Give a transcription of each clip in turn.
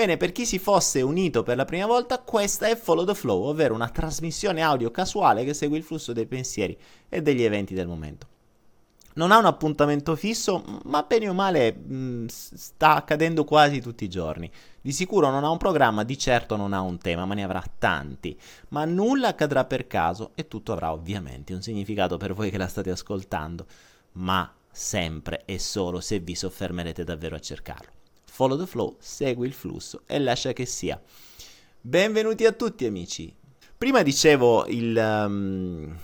Bene, per chi si fosse unito per la prima volta, questa è Follow the Flow, ovvero una trasmissione audio casuale che segue il flusso dei pensieri e degli eventi del momento. Non ha un appuntamento fisso, ma bene o male mh, mm, sta accadendo quasi tutti i giorni. Di sicuro non ha un programma, di certo non ha un tema, ma ne avrà tanti. Ma nulla accadrà per caso e tutto avrà ovviamente un significato per voi che la state ascoltando, ma sempre e solo se vi soffermerete davvero a cercarlo. Follow the flow, segui il flusso e lascia che sia. Benvenuti a tutti amici. Prima dicevo il... Um,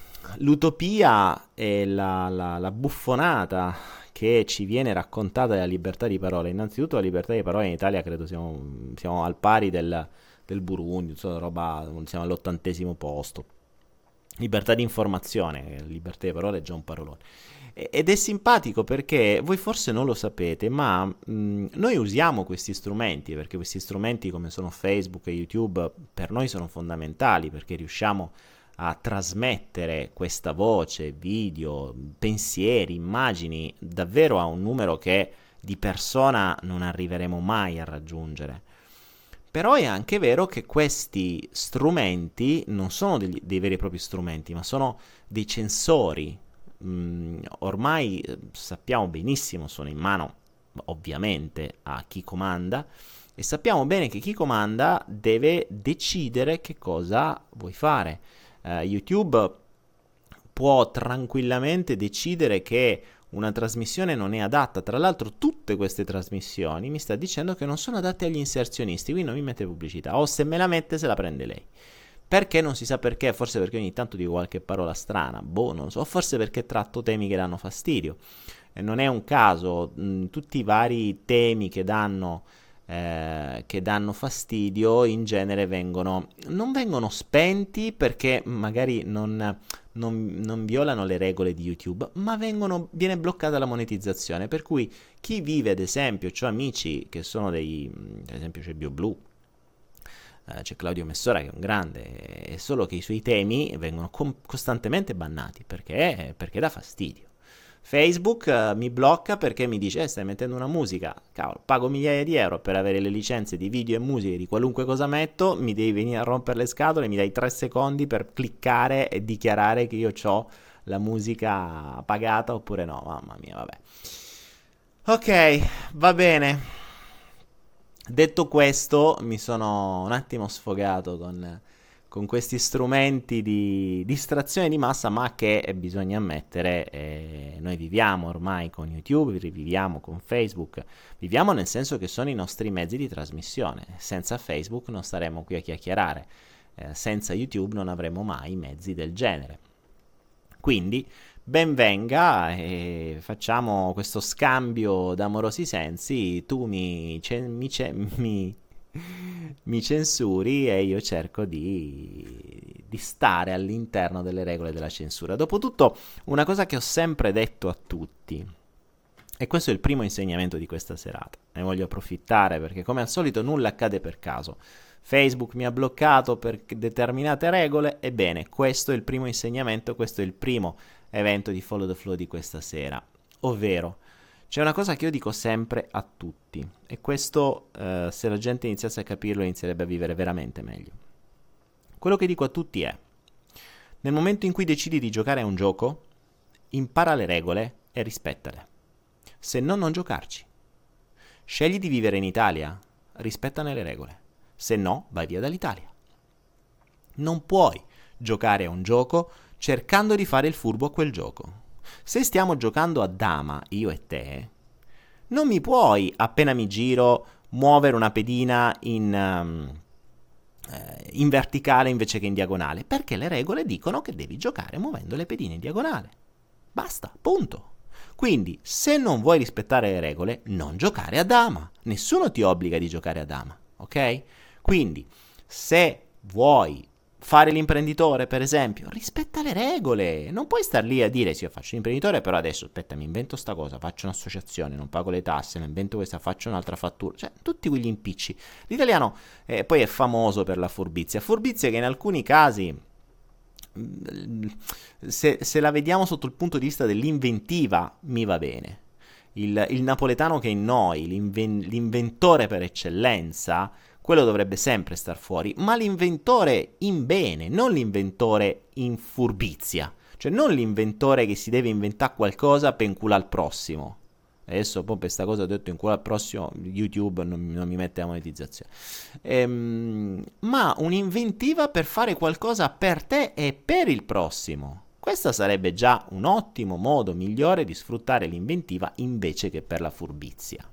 l'utopia e la, la, la, buffonata che ci viene raccontata della libertà di parola. Innanzitutto la libertà di parola in Italia credo siamo, siamo al pari del, del Burundi, insomma, roba, siamo all'ottantesimo posto. Libertà di informazione, libertà di parola è già un parolone. Ed è simpatico perché voi forse non lo sapete, ma mh, noi usiamo questi strumenti, perché questi strumenti come sono Facebook e YouTube per noi sono fondamentali, perché riusciamo a a trasmettere questa voce, video, pensieri, immagini davvero a un numero che di persona non arriveremo mai a raggiungere. Però è anche vero che questi strumenti non sono degli, dei veri e propri strumenti, ma sono dei sensori. Mm, ormai eh, sappiamo benissimo, sono in mano ovviamente a chi comanda e sappiamo bene che chi comanda deve decidere che cosa vuoi fare eh, YouTube può tranquillamente decidere che una trasmissione non è adatta. Tra l'altro, tutte queste trasmissioni mi sta dicendo che non sono adatte agli inserzionisti, quindi non mi mette pubblicità. O se me la mette, se la prende lei. Perché non si sa perché, forse perché ogni tanto dico qualche parola strana, boh, non so, forse perché tratto temi che danno fastidio. E non è un caso, mh, tutti i vari temi che danno eh, che danno fastidio in genere vengono, non vengono spenti perché magari non, non, non violano le regole di YouTube, ma vengono, viene bloccata la monetizzazione. Per cui chi vive, ad esempio, ho amici che sono dei, ad esempio c'è BioBlue, Uh, c'è Claudio Messora che è un grande, è solo che i suoi temi vengono com- costantemente bannati perché, perché dà fastidio. Facebook uh, mi blocca perché mi dice, eh, stai mettendo una musica, cavolo, pago migliaia di euro per avere le licenze di video e musica di qualunque cosa metto, mi devi venire a rompere le scatole, mi dai tre secondi per cliccare e dichiarare che io ho la musica pagata oppure no, mamma mia, vabbè. Ok, va bene. Detto questo, mi sono un attimo sfogato con con questi strumenti di distrazione di massa, ma che eh, bisogna ammettere, eh, noi viviamo ormai con YouTube, viviamo con Facebook, viviamo nel senso che sono i nostri mezzi di trasmissione. Senza Facebook non staremmo qui a chiacchierare, eh, senza YouTube non avremo mai mezzi del genere. Quindi ben venga e facciamo questo scambio d'amorosi sensi, tu mi, mi, mi mi censuri e io cerco di, di, stare all'interno delle regole della censura. Dopotutto, una cosa che ho sempre detto a tutti, e questo è il primo insegnamento di questa serata, ne voglio approfittare perché come al solito nulla accade per caso. Facebook mi ha bloccato per determinate regole, ebbene questo è il primo insegnamento, questo è il primo evento di Follow the Flow di questa sera, ovvero c'è una cosa che io dico sempre a tutti, e questo eh, se la gente iniziasse a capirlo inizierebbe a vivere veramente meglio. Quello che dico a tutti è, nel momento in cui decidi di giocare a un gioco, impara le regole e rispettale. Se no, non giocarci. Scegli di vivere in Italia, rispettane le regole. Se no, vai via dall'Italia. Non puoi giocare a un gioco cercando di fare il furbo a quel gioco. Se stiamo giocando a dama, io e te, non mi puoi, appena mi giro, muovere una pedina in, um, eh, in verticale invece che in diagonale, perché le regole dicono che devi giocare muovendo le pedine in diagonale. Basta, punto. Quindi, se non vuoi rispettare le regole, non giocare a dama. Nessuno ti obbliga di giocare a dama, ok? Quindi, se vuoi fare l'imprenditore, per esempio, rispetta le regole. Non puoi star lì a dire sì, io faccio l'imprenditore, però adesso aspetta, mi invento sta cosa, faccio un'associazione, non pago le tasse, mi invento questa, faccio un'altra fattura. Cioè, tutti quegli impicci. L'italiano eh, poi è famoso per la furbizia. Furbizia che in alcuni casi mm, se, se, la vediamo sotto il punto di vista dell'inventiva, mi va bene. il, il napoletano che è in noi, l'inven- l'inventore per eccellenza, quello dovrebbe sempre star fuori, ma l'inventore in bene, non l'inventore in furbizia, cioè non l'inventore che si deve inventare qualcosa per inculare al prossimo. Adesso poi per questa cosa ho detto in cuore al prossimo YouTube non, non, mi mette la monetizzazione. Ehm, ma un'inventiva per fare qualcosa per te e per il prossimo. Questo sarebbe già un ottimo modo migliore di sfruttare l'inventiva invece che per la furbizia.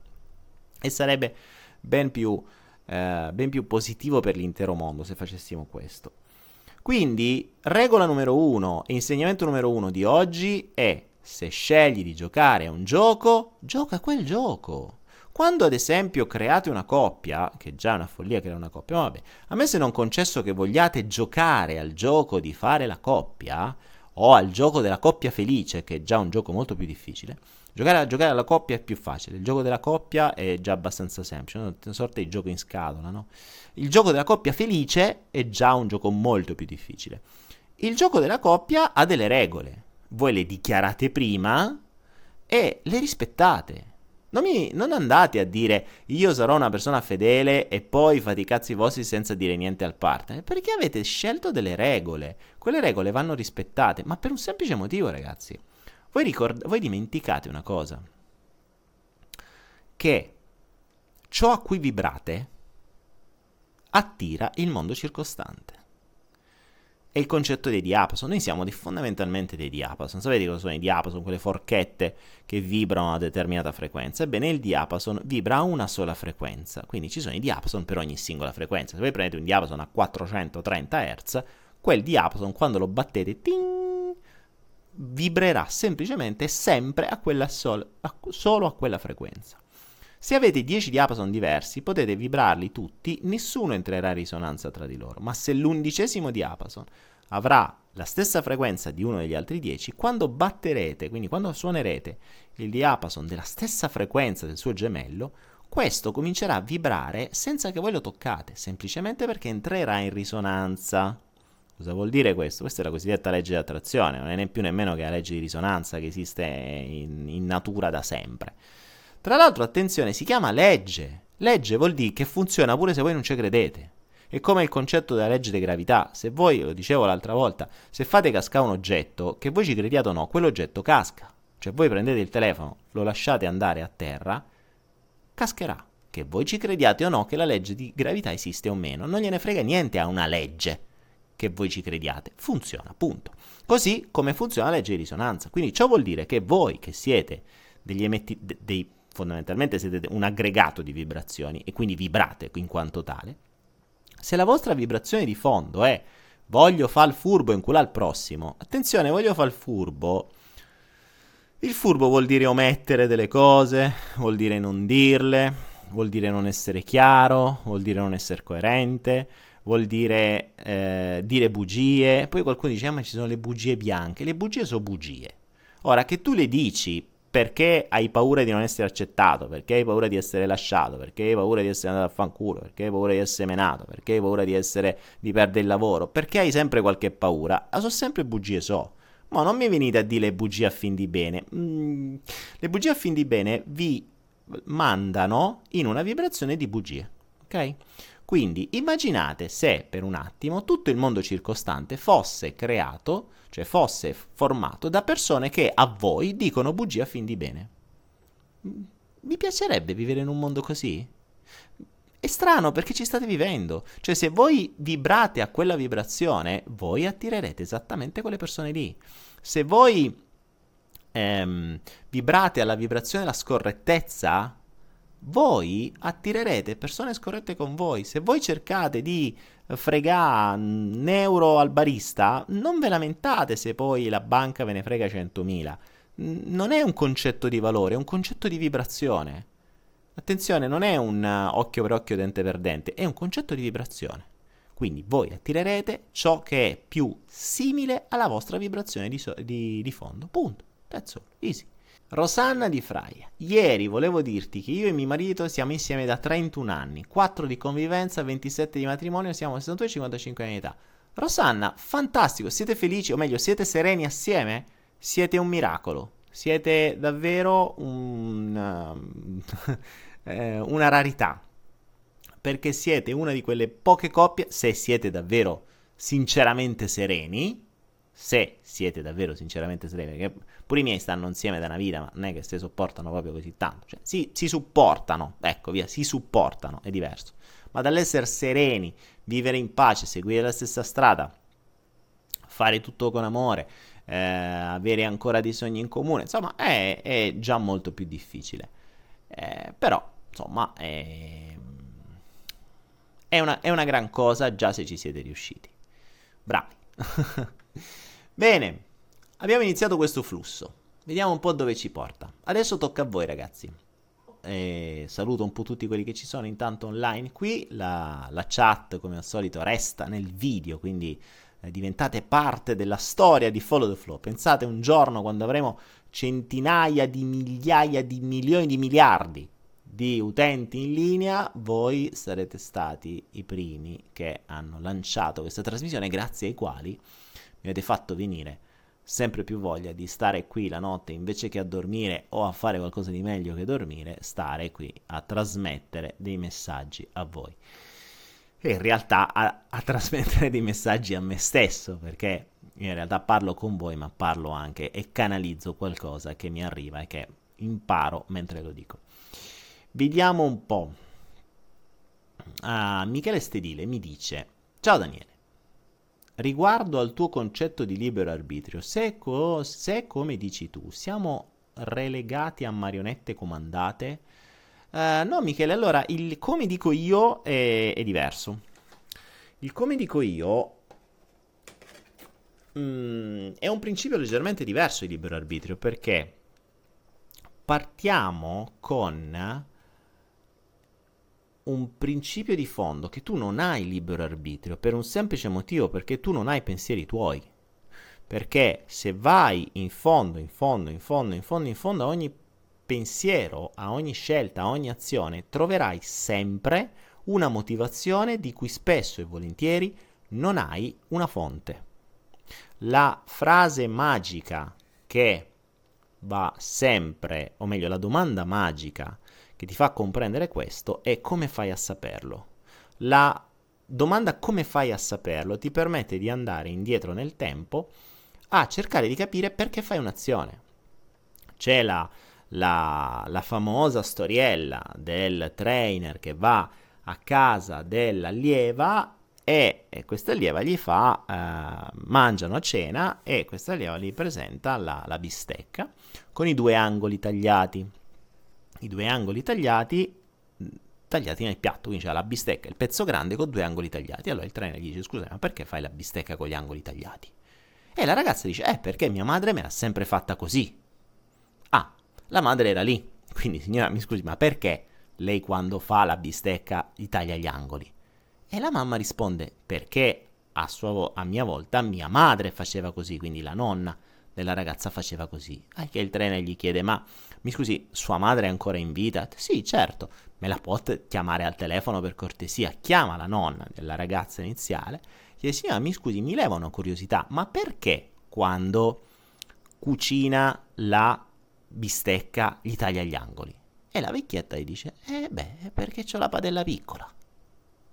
E sarebbe ben più, eh, ben più positivo per l'intero mondo se facessimo questo. Quindi, regola numero uno e insegnamento numero uno di oggi è se scegli di giocare a un gioco, gioca quel gioco. Quando ad esempio create una coppia, che è già una follia creare una coppia, ma vabbè, a me se non concesso che vogliate giocare al gioco di fare la coppia, o al gioco della coppia felice, che è già un gioco molto più difficile, giocare, giocare alla coppia è più facile, il gioco della coppia è già abbastanza semplice, una sorta di gioco in scatola, no? Il gioco della coppia felice è già un gioco molto più difficile. Il gioco della coppia ha delle regole, voi le dichiarate prima e le rispettate. Non, mi, non, andate a dire io sarò una persona fedele e poi fate i cazzi vostri senza dire niente al partner, perché avete scelto delle regole. Quelle regole vanno rispettate, ma per un semplice motivo, ragazzi. Voi, ricord- voi dimenticate una cosa, che ciò a cui vibrate attira il mondo circostante è il concetto dei diapason. Noi siamo fondamentalmente dei diapason. Sapete cosa sono i diapason? Quelle forchette che vibrano a determinata frequenza. Ebbene, il diapason vibra a una sola frequenza. Quindi ci sono i diapason per ogni singola frequenza. Se voi prendete un diapason a 430 Hz, quel diapason quando lo battete, ting, vibrerà semplicemente sempre a quella sol- a, solo a quella frequenza. Se avete 10 diapason diversi, potete vibrarli tutti, nessuno entrerà in risonanza tra di loro, ma se l'undicesimo diapason avrà la stessa frequenza di uno degli altri 10, quando batterete, quindi quando suonerete il diapason della stessa frequenza del suo gemello, questo comincerà a vibrare senza che voi lo toccate, semplicemente perché entrerà in risonanza. Cosa vuol dire questo? Questa è la cosiddetta legge di attrazione, non è né più nemmeno che la legge di risonanza che esiste in, in natura da sempre. Tra l'altro, attenzione, si chiama legge. Legge vuol dire che funziona pure se voi non ci credete. È come il concetto della legge di gravità. Se voi, lo dicevo l'altra volta, se fate cascare un oggetto, che voi ci crediate o no, quell'oggetto casca. Cioè voi prendete il telefono, lo lasciate andare a terra, cascherà. Che voi ci crediate o no che la legge di gravità esiste o meno, non gliene frega niente a una legge che voi ci crediate. Funziona, punto. Così come funziona la legge di risonanza. Quindi ciò vuol dire che voi che siete degli emetti, de, dei fondamentalmente siete un aggregato di vibrazioni e quindi vibrate in quanto tale, se la vostra vibrazione di fondo è voglio fare il furbo e inculare il prossimo, attenzione, voglio fare il furbo, il furbo vuol dire omettere delle cose, vuol dire non dirle, vuol dire non essere chiaro, vuol dire non essere coerente, vuol dire eh, dire bugie, poi qualcuno dice ah, ma ci sono le bugie bianche, le bugie sono bugie. Ora che tu le dici perché hai paura di non essere accettato, perché hai paura di essere lasciato, perché hai paura di essere andato a fanculo, perché hai paura di essere menato, perché hai paura di essere di perdere il lavoro, perché hai sempre qualche paura. Ah, sono sempre bugie so. Ma non mi venite a dire bugie a fin di bene. Mm, le bugie a fin di bene vi mandano in una vibrazione di bugie. Ok? Quindi immaginate se per un attimo tutto il mondo circostante fosse creato, cioè fosse formato da persone che a voi dicono bugie a fin di bene. Vi piacerebbe vivere in un mondo così? È strano perché ci state vivendo. Cioè, se voi vibrate a quella vibrazione, voi attirerete esattamente quelle persone lì. Se voi ehm, vibrate alla vibrazione della scorrettezza, voi attirerete persone scorrette con voi. Se voi cercate di fregare un euro al barista, non ve lamentate se poi la banca ve ne frega 100.000. Non è un concetto di valore, è un concetto di vibrazione. Attenzione, non è un occhio per occhio, dente per dente, è un concetto di vibrazione. Quindi voi attirerete ciò che è più simile alla vostra vibrazione di, so- di, di fondo. Punto. That's all. Easy. Rosanna di Fraia, ieri volevo dirti che io e mio marito siamo insieme da 31 anni, 4 di convivenza, 27 di matrimonio, siamo 62 e 55 anni di età. Rosanna, fantastico, siete felici, o meglio, siete sereni assieme? Siete un miracolo. Siete davvero un, eh, una rarità. Perché siete una di quelle poche coppie, se siete davvero sinceramente sereni, se siete davvero sinceramente sereni, perché pure i miei stanno insieme da una vita, ma non è che si sopportano proprio così tanto. Cioè, si, si supportano, ecco via, si supportano, è diverso. Ma dall'essere sereni, vivere in pace, seguire la stessa strada, fare tutto con amore, eh, avere ancora dei sogni in comune, insomma, è, è già molto più difficile. Eh, però, insomma, è, è, una, è una gran cosa già se ci siete riusciti. Bravi. Bene, abbiamo iniziato questo flusso. Vediamo un po' dove ci porta. Adesso tocca a voi, ragazzi. E saluto un po' tutti quelli che ci sono intanto online qui. La, la chat, come al solito, resta nel video, quindi eh, diventate parte della storia di Follow the Flow. Pensate un giorno quando avremo centinaia di migliaia di milioni di miliardi di utenti in linea, voi sarete stati i primi che hanno lanciato questa trasmissione, grazie ai quali mi avete fatto venire sempre più voglia di stare qui la notte invece che a dormire o a fare qualcosa di meglio che dormire, stare qui a trasmettere dei messaggi a voi e in realtà a, a trasmettere dei messaggi a me stesso, perché in realtà parlo con voi, ma parlo anche e canalizzo qualcosa che mi arriva e che imparo mentre lo dico. Vediamo un po'. Ah, Michele Stedile mi dice: Ciao Daniele, riguardo al tuo concetto di libero arbitrio, se, co- se come dici tu siamo relegati a marionette comandate, Uh, no, Michele, allora il come dico io è, è diverso. Il come dico io mm, è un principio leggermente diverso di libero arbitrio perché partiamo con un principio di fondo che tu non hai libero arbitrio per un semplice motivo perché tu non hai pensieri tuoi. Perché se vai in fondo, in fondo, in fondo, in fondo, in fondo a ogni pensiero, a ogni scelta, a ogni azione, troverai sempre una motivazione di cui spesso e volentieri non hai una fonte. La frase magica che va sempre, o meglio, la domanda magica che ti fa comprendere questo è come fai a saperlo. La domanda come fai a saperlo ti permette di andare indietro nel tempo a cercare di capire perché fai un'azione. C'è la la, la famosa storiella del trainer che va a casa dell'allieva e, e questa allieva gli fa, eh, mangiano a cena e questa allieva gli presenta la, la, bistecca con i due angoli tagliati. I due angoli tagliati tagliati nel piatto, quindi c'è la bistecca, il pezzo grande con due angoli tagliati. Allora il trainer gli dice scusa ma perché fai la bistecca con gli angoli tagliati? E la ragazza dice eh perché mia madre me l'ha sempre fatta così. La madre era lì. Quindi, signora, mi scusi, ma perché lei quando fa la bistecca gli taglia gli angoli? E la mamma risponde, perché a, sua, a mia volta mia madre faceva così, quindi la nonna della ragazza faceva così. Anche il trainer gli chiede, ma mi scusi, sua madre è ancora in vita? Sì, certo, me la può chiamare al telefono per cortesia. Chiama la nonna della ragazza iniziale, chiede, signora, mi scusi, mi leva una curiosità, ma perché quando cucina la bistecca gli taglia gli angoli. E la vecchietta gli dice, eh beh, perché c'ho la padella piccola.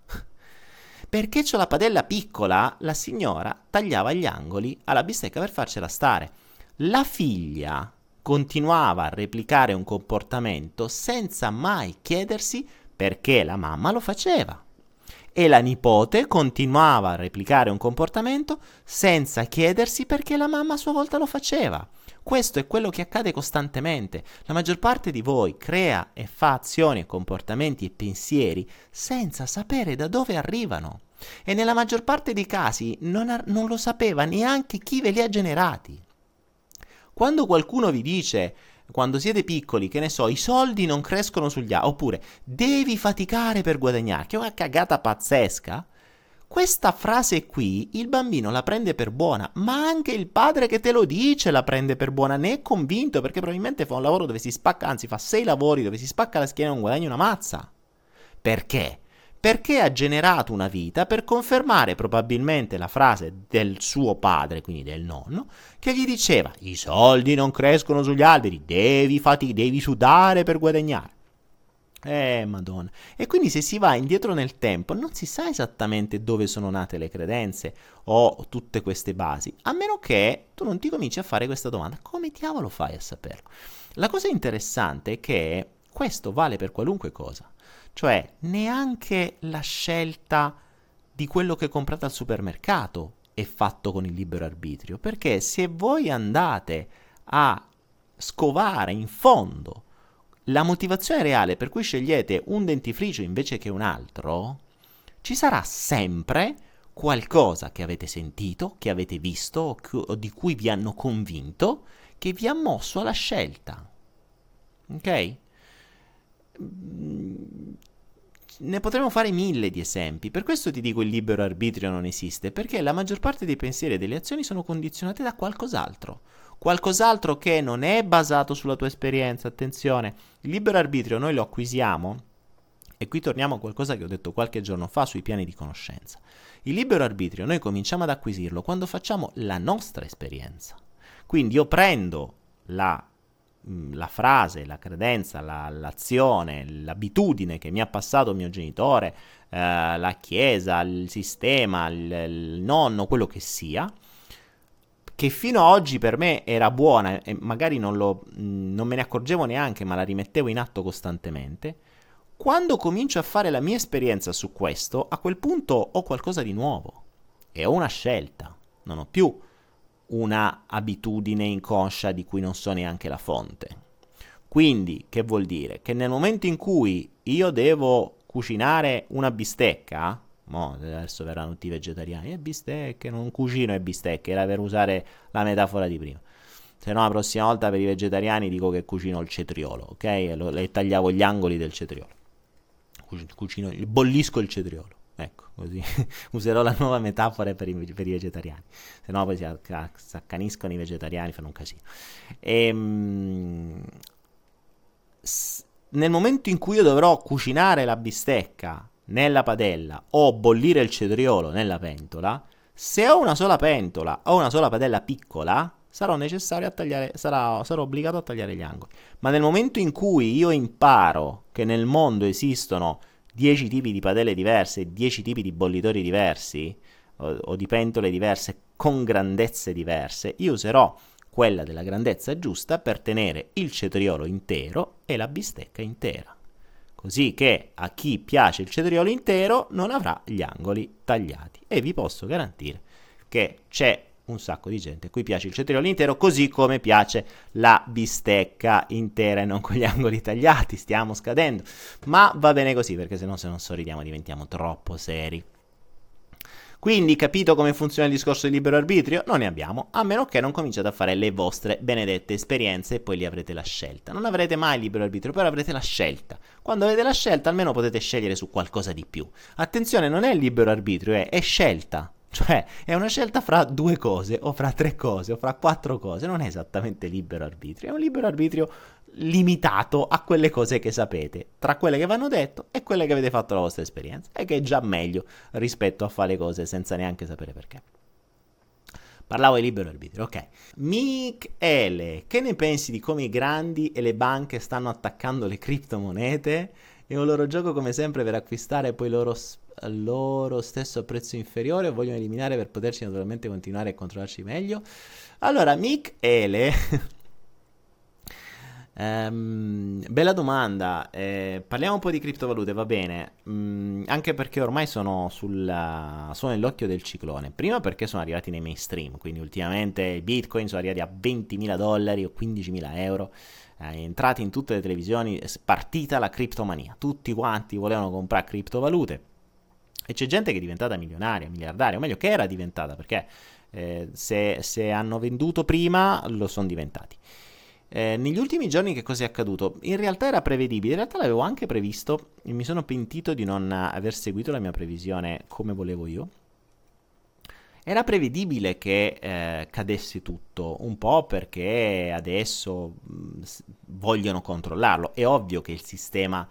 perché c'ho la padella piccola, la signora tagliava gli angoli alla bistecca per farcela stare. La figlia continuava a replicare un comportamento senza mai chiedersi perché la mamma lo faceva. E la nipote continuava a replicare un comportamento senza chiedersi perché la mamma a sua volta lo faceva. Questo è quello che accade costantemente. La maggior parte di voi crea e fa azioni, comportamenti e pensieri senza sapere da dove arrivano. E nella maggior parte dei casi non, ha, non lo sapeva neanche chi ve li ha generati. Quando qualcuno vi dice quando siete piccoli, che ne so, i soldi non crescono sugli altri, oppure devi faticare per guadagnare, che è una cagata pazzesca, questa frase qui il bambino la prende per buona, ma anche il padre che te lo dice la prende per buona, ne è convinto perché probabilmente fa un lavoro dove si spacca, anzi fa sei lavori dove si spacca la schiena e non guadagna una mazza. Perché? Perché ha generato una vita per confermare probabilmente la frase del suo padre, quindi del nonno, che gli diceva i soldi non crescono sugli alberi, devi, fati- devi sudare per guadagnare. Eh, madonna. E quindi se si va indietro nel tempo non si sa esattamente dove sono nate le credenze o tutte queste basi, a meno che tu non ti cominci a fare questa domanda. Come diavolo fai a saperlo? La cosa interessante è che questo vale per qualunque cosa. Cioè, neanche la scelta di quello che comprate al supermercato è fatto con il libero arbitrio, perché se voi andate a scovare in fondo la motivazione reale per cui scegliete un dentifricio invece che un altro, ci sarà sempre qualcosa che avete sentito, che avete visto o di cui vi hanno convinto, che vi ha mosso alla scelta. Ok? Ne potremmo fare mille di esempi. Per questo ti dico il libero arbitrio non esiste, perché la maggior parte dei pensieri e delle azioni sono condizionate da qualcos'altro. Qualcos'altro che non è basato sulla tua esperienza, attenzione. Il libero arbitrio noi lo acquisiamo, e qui torniamo a qualcosa che ho detto qualche giorno fa sui piani di conoscenza. Il libero arbitrio noi cominciamo ad acquisirlo quando facciamo la nostra esperienza. Quindi io prendo la Mm, la frase, la credenza, la, l'azione, l'abitudine che mi ha passato mio genitore, eh, la chiesa, il sistema, il, il, nonno, quello che sia, che fino ad oggi per me era buona e magari non, lo, mm, non me ne accorgevo neanche, ma la rimettevo in atto costantemente. Quando comincio a fare la mia esperienza su questo, a quel punto ho qualcosa di nuovo e ho una scelta. Non ho più una abitudine inconscia di cui non so neanche la fonte. Quindi, che vuol dire? Che nel momento in cui io devo cucinare una bistecca, mo adesso verranno tutti i vegetariani, e bistecche, non cucino e bistecche, era per usare la metafora di prima. Se no la prossima volta per i vegetariani dico che cucino il cetriolo, ok? E, e tagliavo gli angoli del cetriolo. Cucino, bollisco il cetriolo. Ecco, così userò la nuova metafora per i, per i vegetariani, se no poi si, accaniscono i vegetariani, fanno un casino. E, ehm, nel momento in cui io dovrò cucinare la bistecca nella padella o bollire il cetriolo nella pentola, se ho una sola pentola o una sola padella piccola, sarò tagliare, sarà, sarò obbligato a tagliare gli angoli. Ma nel momento in cui io imparo che nel mondo esistono 10 tipi di padelle diverse, 10 tipi di bollitori diversi o, o di pentole diverse con grandezze diverse, io userò quella della grandezza giusta per tenere il cetriolo intero e la bistecca intera. Così che a chi piace il cetriolo intero non avrà gli angoli tagliati. E vi posso garantire che c'è un sacco di gente a cui piace il cetriolo intero, così come piace la bistecca intera e non con gli angoli tagliati. Stiamo scadendo, ma va bene così perché se no, se non sorridiamo, diventiamo troppo seri. Quindi, capito come funziona il discorso del libero arbitrio? Non ne abbiamo, a meno che non cominciate a fare le vostre benedette esperienze e poi lì avrete la scelta. Non avrete mai il libero arbitrio, però avrete la scelta. Quando avete la scelta, almeno potete scegliere su qualcosa di più. Attenzione, non è libero arbitrio, è, è scelta. Cioè, è una scelta fra due cose, o fra tre cose, o fra quattro cose. Non è esattamente libero arbitrio, è un libero arbitrio limitato a quelle cose che sapete, tra quelle che vanno detto e quelle che avete fatto la vostra esperienza, e che è già meglio rispetto a fare cose senza neanche sapere perché. Parlavo di libero arbitrio, ok. Michele, che ne pensi di come i grandi e le banche stanno attaccando le criptomonete? È un loro gioco come sempre per acquistare poi loro loro stesso prezzo inferiore o vogliono eliminare per poterci naturalmente continuare a controllarci meglio? Allora, Michele... Um, bella domanda, eh, parliamo un po' di criptovalute, va bene, mm, anche perché ormai sono, sulla, sono nell'occhio del ciclone, prima perché sono arrivati nei mainstream, quindi ultimamente i bitcoin sono arrivati a 20.000 dollari o 15.000 euro, eh, entrati in tutte le televisioni, partita la criptomania, tutti quanti volevano comprare criptovalute, e c'è gente che è diventata milionaria, miliardaria, o meglio che era diventata, perché eh, se, se, hanno venduto prima lo sono diventati. Eh, negli ultimi giorni che cosa è accaduto? In realtà era prevedibile, in realtà l'avevo anche previsto e mi sono pentito di non aver seguito la mia previsione come volevo io. Era prevedibile che eh, cadesse tutto, un po' perché adesso mh, vogliono controllarlo. È ovvio che il sistema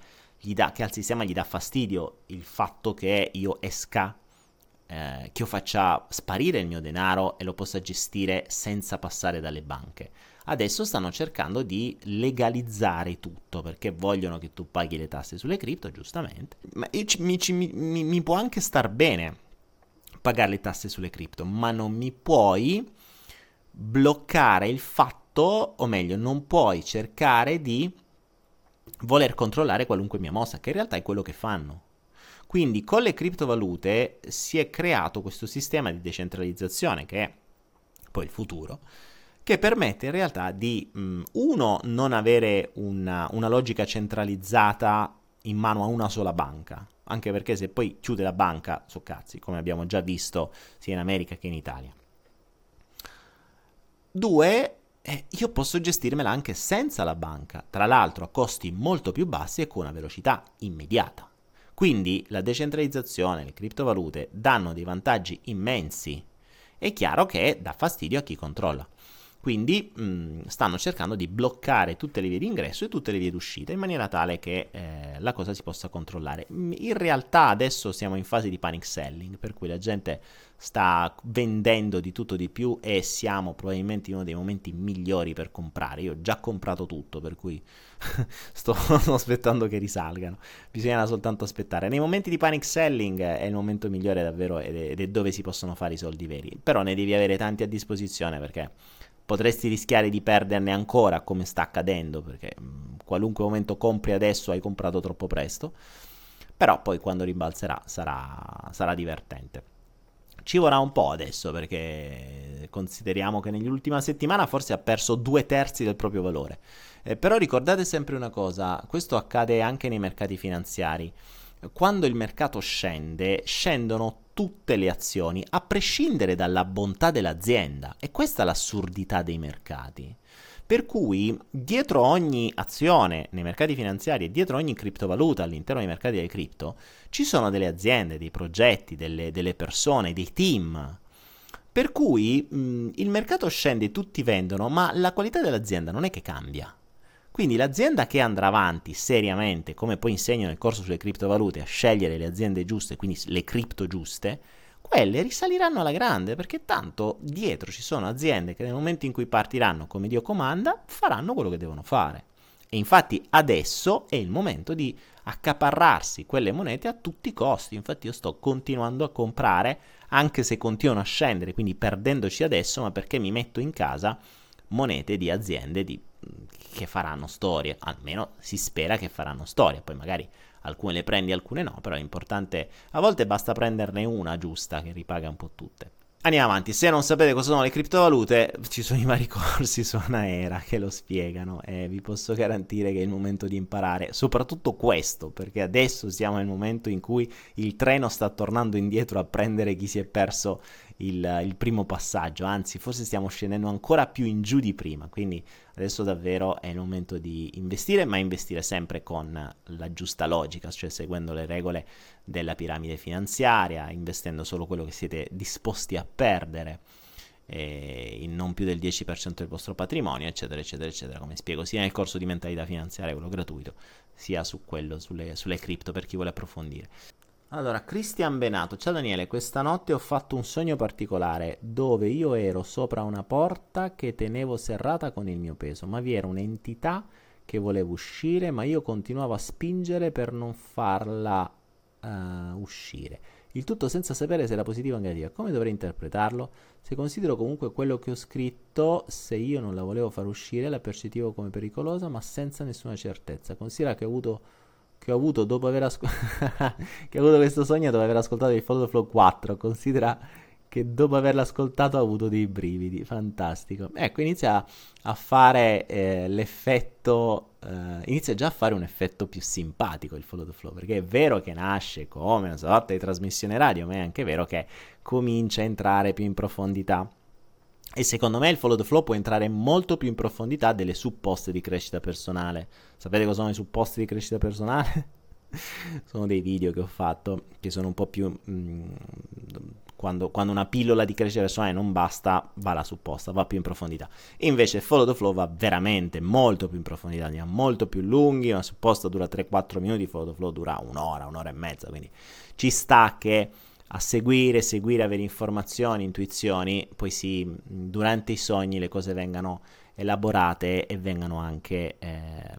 dà, che al sistema gli dà fastidio il fatto che io esca, eh, che io faccia sparire il mio denaro e lo possa gestire senza passare dalle banche. Adesso stanno cercando di legalizzare tutto perché vogliono che tu paghi le tasse sulle cripto, giustamente. Ma mi, mi, mi può anche star bene pagare le tasse sulle cripto, ma non mi puoi bloccare il fatto, o meglio, non puoi cercare di voler controllare qualunque mia mossa, che in realtà è quello che fanno. Quindi con le criptovalute si è creato questo sistema di decentralizzazione che è poi il futuro, che permette in realtà di, mh, uno, non avere una, una logica centralizzata in mano a una sola banca, anche perché se poi chiude la banca, so cazzi, come abbiamo già visto sia in America che in Italia. Due, eh, io posso gestirmela anche senza la banca, tra l'altro a costi molto più bassi e con una velocità immediata. Quindi la decentralizzazione, le criptovalute danno dei vantaggi immensi. È chiaro che dà fastidio a chi controlla. Quindi mh, mm, stanno cercando di bloccare tutte le vie di ingresso e tutte le vie d'uscita in maniera tale che eh, la cosa si possa controllare. In realtà adesso siamo in fase di panic selling, per cui la gente sta vendendo di tutto di più e siamo probabilmente in uno dei momenti migliori per comprare. Io ho già comprato tutto, per cui sto, aspettando che risalgano. Bisogna soltanto aspettare. Nei momenti di panic selling è il momento migliore davvero ed è, dove si possono fare i soldi veri. Però ne devi avere tanti a disposizione perché potresti rischiare di perderne ancora come sta accadendo perché qualunque momento compri adesso hai comprato troppo presto però poi quando rimbalzerà sarà, sarà divertente ci vorrà un po' adesso perché consideriamo che nell'ultima settimana forse ha perso due terzi del proprio valore eh, però ricordate sempre una cosa questo accade anche nei mercati finanziari quando il mercato scende, scendono tutte le azioni, a prescindere dalla bontà dell'azienda. E questa è l'assurdità dei mercati. Per cui dietro ogni azione nei mercati finanziari e dietro ogni criptovaluta all'interno dei mercati delle cripto ci sono delle aziende, dei progetti, delle, delle persone, dei team. Per cui mh, il mercato scende tutti vendono, ma la qualità dell'azienda non è che cambia. Quindi l'azienda che andrà avanti seriamente, come poi insegno nel corso sulle criptovalute, a scegliere le aziende giuste, quindi le cripto giuste, quelle risaliranno alla grande, perché tanto dietro ci sono aziende che nel momento in cui partiranno come Dio comanda, faranno quello che devono fare. E infatti adesso è il momento di accaparrarsi quelle monete a tutti i costi. Infatti io sto continuando a comprare, anche se continuano a scendere, quindi perdendoci adesso, ma perché mi metto in casa monete di aziende di che faranno storie, almeno si spera che faranno storie, poi magari alcune le prendi, alcune no, però è importante, a volte basta prenderne una giusta che ripaga un po' tutte. Andiamo avanti, se non sapete cosa sono le criptovalute, ci sono i vari corsi su Anaera che lo spiegano e vi posso garantire che è il momento di imparare, soprattutto questo, perché adesso siamo nel momento in cui il treno sta tornando indietro a prendere chi si è perso il, il primo passaggio, anzi forse stiamo scendendo ancora più in giù di prima, quindi adesso davvero è il momento di investire, ma investire sempre con la giusta logica, cioè seguendo le regole della piramide finanziaria, investendo solo quello che siete disposti a perdere in non più del 10% del vostro patrimonio, eccetera, eccetera, eccetera, come spiego sia nel corso di mentalità finanziaria, quello gratuito, sia su quello sulle, sulle cripto per chi vuole approfondire. Allora, Cristian Benato, ciao Daniele, questa notte ho fatto un sogno particolare dove io ero sopra una porta che tenevo serrata con il mio peso, ma vi era un'entità che voleva uscire, ma io continuavo a spingere per non farla uh, uscire. Il tutto senza sapere se era positiva o negativa. Come dovrei interpretarlo? Se considero comunque quello che ho scritto, se io non la volevo far uscire, la percepivo come pericolosa, ma senza nessuna certezza. Considera che ho avuto che ho avuto dopo aver ascoltato che ho avuto questo sogno dopo aver ascoltato il Follow Flow 4 considera che dopo averlo ascoltato ho avuto dei brividi. Fantastico. Ecco inizia a fare eh, l'effetto eh, inizia già a fare un effetto più simpatico il Follow the Flow perché è vero che nasce come una sorta di trasmissione radio ma è anche vero che comincia a entrare più in profondità e secondo me il follow the flow può entrare molto più in profondità delle supposte di crescita personale. Sapete cosa sono i supposti di crescita personale? sono dei video che ho fatto che sono un po' più mh, mm, quando, quando, una pillola di crescita personale non basta, va la supposta, va più in profondità. Invece Follow the Flow va veramente molto più in profondità, andiamo molto più lunghi, una supposta dura 3-4 minuti, Follow the Flow dura un'ora, un'ora e mezza, quindi ci sta che a seguire, seguire, avere informazioni, intuizioni, poi sì, durante i sogni le cose vengano elaborate e vengano anche, eh,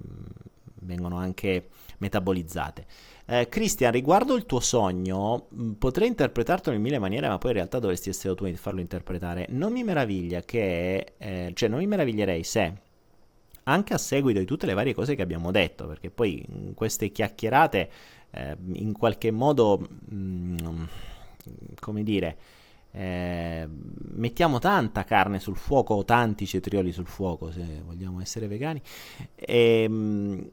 vengono anche metabolizzate. Eh, Christian, riguardo il tuo sogno, mh, potrei interpretarlo in mille maniere, ma poi in realtà dovresti essere tu a farlo interpretare. Non mi meraviglia che, eh, cioè non mi meraviglierei se, anche a seguito di tutte le varie cose che abbiamo detto, perché poi in queste chiacchierate, eh, in qualche modo, mh, come dire, eh, mettiamo tanta carne sul fuoco o tanti cetrioli sul fuoco se vogliamo essere vegani e, ehm,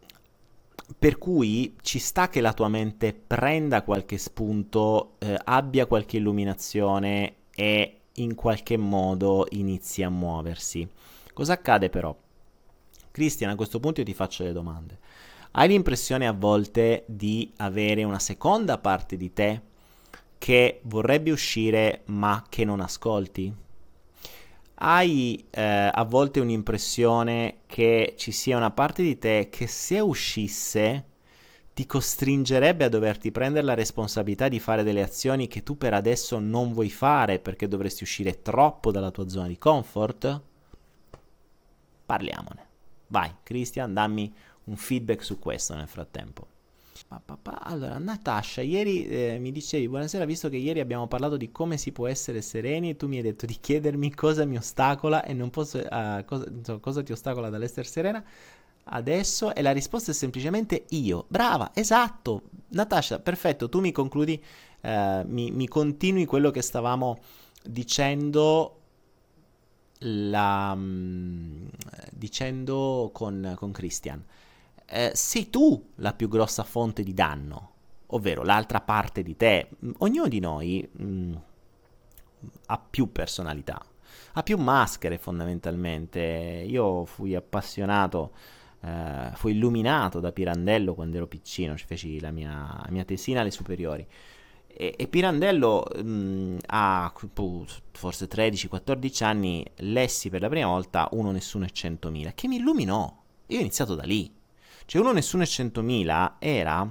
per cui ci sta che la tua mente prenda qualche spunto, eh, abbia qualche illuminazione e in qualche modo inizi a muoversi. Cosa accade però? Cristian, a questo punto io ti faccio le domande. Hai l'impressione a volte di avere una seconda parte di te che vorrebbe uscire ma che non ascolti? hai eh, a volte un'impressione che ci sia una parte di te che se uscisse ti costringerebbe a doverti prendere la responsabilità di fare delle azioni che tu per adesso non vuoi fare perché dovresti uscire troppo dalla tua zona di comfort? Parliamone. Vai, Christian, dammi un feedback su questo nel frattempo. Allora, Natasha, ieri eh, mi dicevi, buonasera, visto che ieri abbiamo parlato di come si può essere sereni tu mi hai detto di chiedermi cosa mi ostacola e non posso, uh, cosa, insomma, cosa ti ostacola dall'essere serena adesso e la risposta è semplicemente io. Brava, esatto. Natasha, perfetto, tu mi concludi, uh, mi, mi, continui quello che stavamo dicendo. La, um, dicendo con, con Christian eh, sei tu la più grossa fonte di danno, ovvero l'altra parte di te. Ognuno di noi mh, mm, ha più personalità, ha più maschere fondamentalmente. Io fui appassionato, eh, fui illuminato da Pirandello quando ero piccino, ci feci la mia, la mia tesina alle superiori. E, Pirandello mh, mm, a forse 13-14 anni lessi per la prima volta Uno, Nessuno e Centomila, che mi illuminò. Io ho iniziato da lì. Cioè uno nessuno e 100.000 era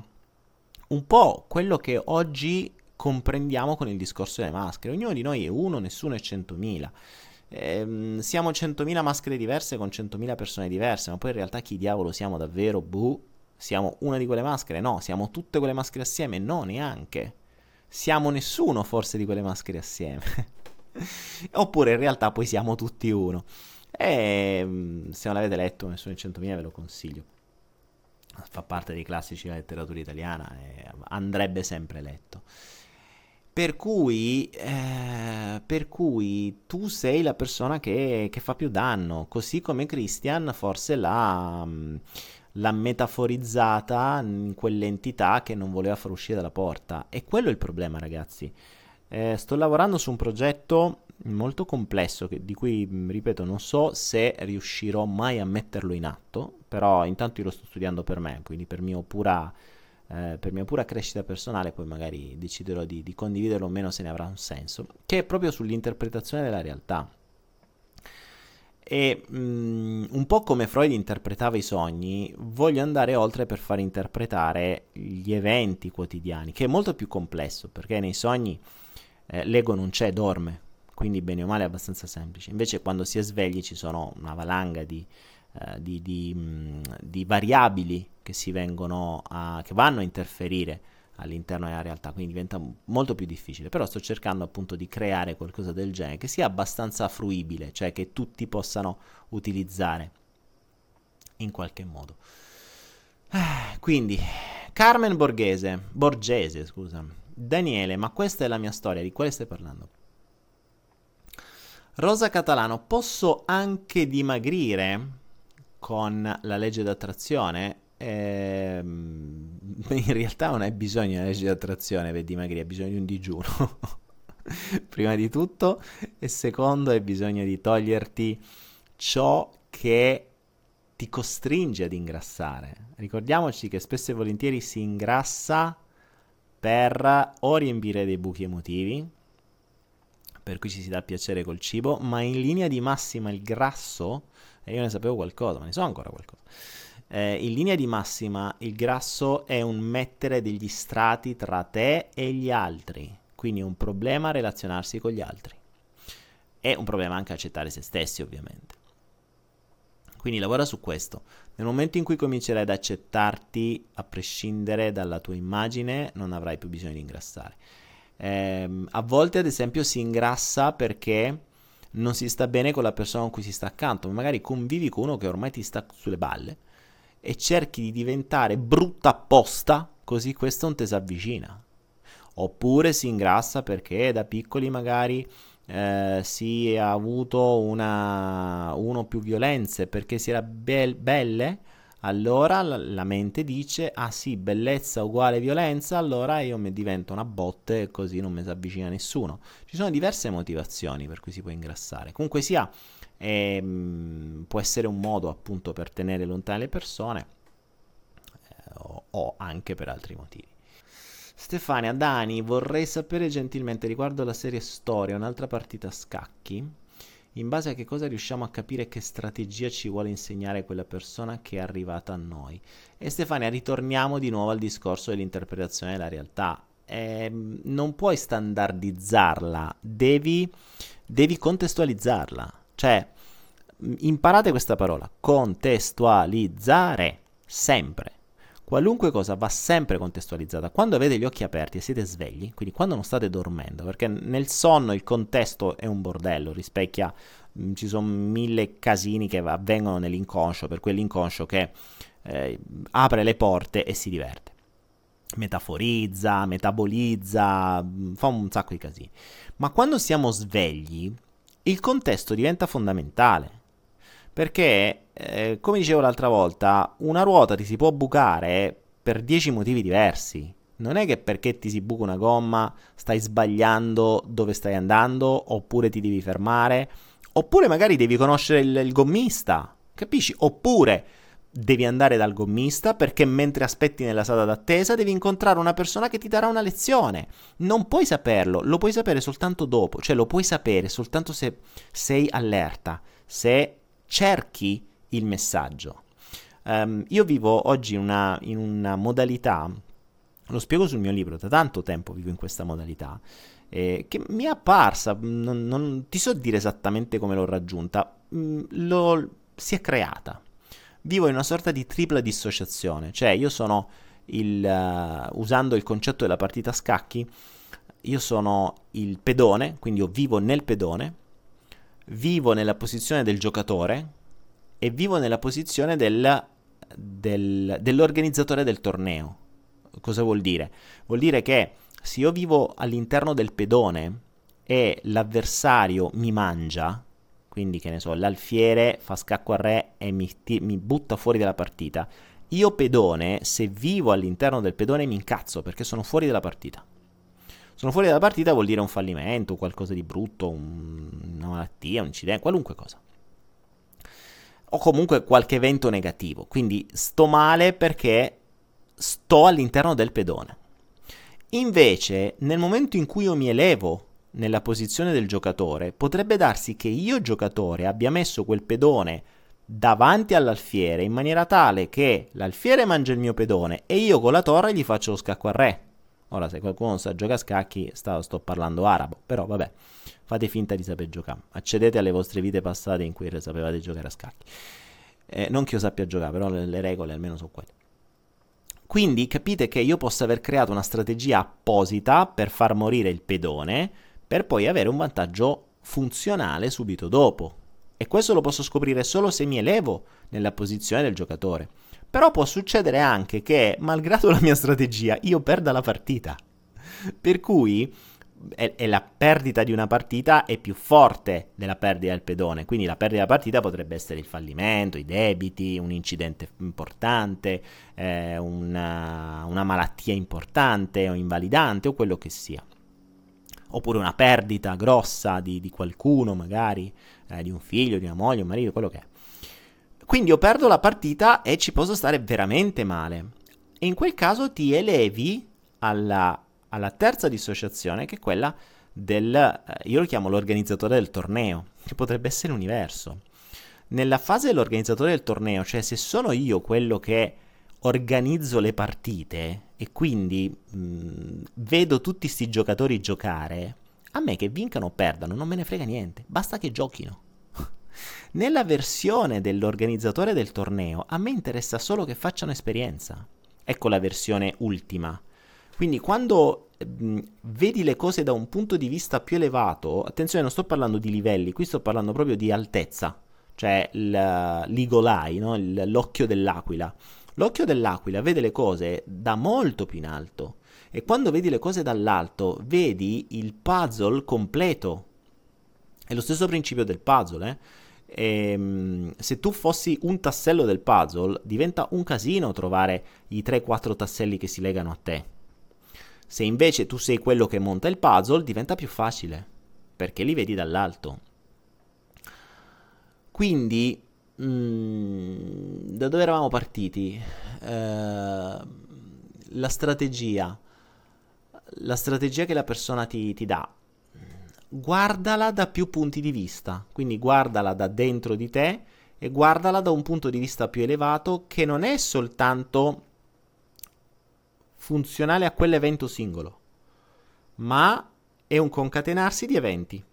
un po' quello che oggi comprendiamo con il discorso delle maschere. Ognuno di noi è uno, nessuno è 100.000. Ehm, siamo 100.000 maschere diverse con 100.000 persone diverse, ma poi in realtà chi diavolo siamo davvero? Buh, siamo una di quelle maschere? No, siamo tutte quelle maschere assieme? No, neanche. Siamo nessuno forse di quelle maschere assieme. Oppure in realtà poi siamo tutti uno. E ehm, se non l'avete letto, nessuno in 100.000 ve lo consiglio fa parte dei classici della letteratura italiana e andrebbe sempre letto. Per cui, eh, per cui, tu sei la persona che, che, fa più danno, così come Christian forse l'ha, l'ha metaforizzata in quell'entità che non voleva far uscire dalla porta. E quello è il problema, ragazzi. Eh, sto lavorando su un progetto molto complesso che, di cui, ripeto, non so se riuscirò mai a metterlo in atto, però intanto io lo sto studiando per me, quindi per, pura, eh, per mia pura crescita personale, poi magari deciderò di, di condividerlo o meno se ne avrà un senso, che è proprio sull'interpretazione della realtà. E um, un po' come Freud interpretava i sogni, voglio andare oltre per far interpretare gli eventi quotidiani, che è molto più complesso, perché nei sogni eh, l'ego non c'è, dorme, quindi bene o male è abbastanza semplice. Invece quando si è svegli ci sono una valanga di, uh, di, di, mm, di variabili che, a, che vanno a interferire all'interno della realtà, quindi diventa molto più difficile. Però sto cercando appunto di creare qualcosa del genere che sia abbastanza fruibile, cioè che tutti possano utilizzare in qualche modo. Eh, quindi, Carmen Borghese, Borgese, scusa. Daniele, ma questa è la mia storia, di quale stai parlando? Rosa Catalano, posso anche dimagrire con la legge d'attrazione? Eh, in realtà non hai bisogno della legge d'attrazione per dimagrire, hai bisogno di un digiuno. Prima di tutto, e secondo, hai bisogno di toglierti ciò che ti costringe ad ingrassare. Ricordiamoci che spesso e volentieri si ingrassa per o riempire dei buchi emotivi, per cui ci si dà piacere col cibo, ma in linea di massima il grasso, e io ne sapevo qualcosa, ma ne so ancora qualcosa, eh, in linea di massima il grasso è un mettere degli strati tra te e gli altri, quindi è un problema relazionarsi con gli altri. È un problema anche accettare se stessi, ovviamente. Quindi lavora su questo. Nel momento in cui comincerai ad accettarti, a prescindere dalla tua immagine, non avrai più bisogno di ingrassare. Eh, a volte, ad esempio, si ingrassa perché non si sta bene con la persona con cui si sta accanto, magari convivi con uno che ormai ti sta sulle balle e cerchi di diventare brutta apposta, così questo non ti si avvicina. Oppure si ingrassa perché da piccoli magari eh, si è avuto una, uno o più violenze perché si era be- belle allora la mente dice, ah sì, bellezza uguale violenza, allora io mi divento una botte e così non mi si avvicina nessuno. Ci sono diverse motivazioni per cui si può ingrassare. Comunque sia, ehm, può essere un modo appunto per tenere lontane le persone eh, o, o anche per altri motivi. Stefania, Dani, vorrei sapere gentilmente riguardo la serie Storia, un'altra partita a scacchi in base a che cosa riusciamo a capire che strategia ci vuole insegnare quella persona che è arrivata a noi. E Stefania, ritorniamo di nuovo al discorso dell'interpretazione della realtà. Eh, non puoi standardizzarla, devi, devi contestualizzarla. Cioè, imparate questa parola, contestualizzare, sempre. Qualunque cosa va sempre contestualizzata. Quando avete gli occhi aperti e siete svegli, quindi quando non state dormendo, perché nel sonno il contesto è un bordello, rispecchia, mh, mm, ci sono mille casini che avvengono nell'inconscio, per quell'inconscio che eh, apre le porte e si diverte. Metaforizza, metabolizza, mm, fa un sacco di casini. Ma quando siamo svegli, il contesto diventa fondamentale. Perché eh, come dicevo l'altra volta, una ruota ti si può bucare per 10 motivi diversi. Non è che perché ti si buca una gomma stai sbagliando dove stai andando, oppure ti devi fermare, oppure magari devi conoscere il, il gommista, capisci? Oppure devi andare dal gommista perché mentre aspetti nella sala d'attesa devi incontrare una persona che ti darà una lezione. Non puoi saperlo, lo puoi sapere soltanto dopo, cioè lo puoi sapere soltanto se sei allerta, se cerchi il messaggio. Um, io vivo oggi una, in una modalità, lo spiego sul mio libro, da tanto tempo vivo in questa modalità, eh, che mi è apparsa, non, non, ti so dire esattamente come l'ho raggiunta, mh, mm, lo, si è creata. Vivo in una sorta di tripla dissociazione, cioè io sono il, uh, usando il concetto della partita a scacchi, io sono il pedone, quindi io vivo nel pedone, vivo nella posizione del giocatore, e vivo nella posizione del, del, dell'organizzatore del torneo. Cosa vuol dire? Vuol dire che se io vivo all'interno del pedone e l'avversario mi mangia, quindi che ne so, l'alfiere fa scacco a re e mi, ti, mi butta fuori dalla partita, io pedone, se vivo all'interno del pedone mi incazzo perché sono fuori dalla partita. Sono fuori dalla partita vuol dire un fallimento, qualcosa di brutto, un, una malattia, un incidente, qualunque cosa o comunque qualche evento negativo. Quindi sto male perché sto all'interno del pedone. Invece, nel momento in cui io mi elevo nella posizione del giocatore, potrebbe darsi che io giocatore abbia messo quel pedone davanti all'alfiere in maniera tale che l'alfiere mangia il mio pedone e io con la torre gli faccio lo scacco al re. Ora, se qualcuno sa giocare a scacchi, sta, sto parlando arabo, però vabbè fate finta di saper giocare. Accedete alle vostre vite passate in cui sapevate giocare a scacchi. Eh, non che io sappia giocare, però le, le regole almeno sono quelle. Quindi capite che io posso aver creato una strategia apposita per far morire il pedone, per poi avere un vantaggio funzionale subito dopo. E questo lo posso scoprire solo se mi elevo nella posizione del giocatore. Però può succedere anche che, malgrado la mia strategia, io perda la partita. Per cui e, la perdita di una partita è più forte della perdita del pedone. Quindi la perdita della partita potrebbe essere il fallimento, i debiti, un incidente importante, eh, una, una, malattia importante o invalidante o quello che sia. Oppure una perdita grossa di, di qualcuno, magari eh, di un figlio, di una moglie, un marito, quello che è. Quindi io perdo la partita e ci posso stare veramente male. E in quel caso ti elevi alla alla terza dissociazione, che è quella del, eh, io lo chiamo l'organizzatore del torneo, che potrebbe essere l'universo. Nella fase dell'organizzatore del torneo, cioè se sono io quello che organizzo le partite e quindi mh, vedo tutti questi giocatori giocare, a me che vincano o perdano non me ne frega niente, basta che giochino. Nella versione dell'organizzatore del torneo a me interessa solo che facciano esperienza. Ecco la versione ultima. Quindi quando mh, vedi le cose da un punto di vista più elevato, attenzione, non sto parlando di livelli, qui sto parlando proprio di altezza, cioè eye, no? l'occhio dell'aquila. L'occhio dell'aquila vede le cose da molto più in alto e quando vedi le cose dall'alto vedi il puzzle completo. È lo stesso principio del puzzle, eh? Ehm, se tu fossi un tassello del puzzle, diventa un casino trovare i 3-4 tasselli che si legano a te. Se invece tu sei quello che monta il puzzle, diventa più facile, perché li vedi dall'alto. Quindi, mm, da dove eravamo partiti? Eh, la strategia. La strategia che la persona ti, ti dà guardala da più punti di vista, quindi guardala da dentro di te e guardala da un punto di vista più elevato che non è soltanto funzionale a quell'evento singolo, ma è un concatenarsi di eventi.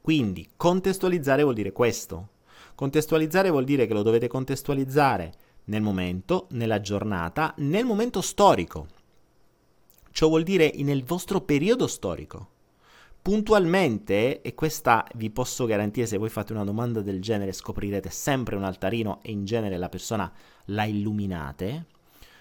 Quindi contestualizzare vuol dire questo. Contestualizzare vuol dire che lo dovete contestualizzare nel momento, nella giornata, nel momento storico. Ciò vuol dire nel vostro periodo storico puntualmente, e questa vi posso garantire, se voi fate una domanda del genere scoprirete sempre un altarino e in genere la persona la illuminate,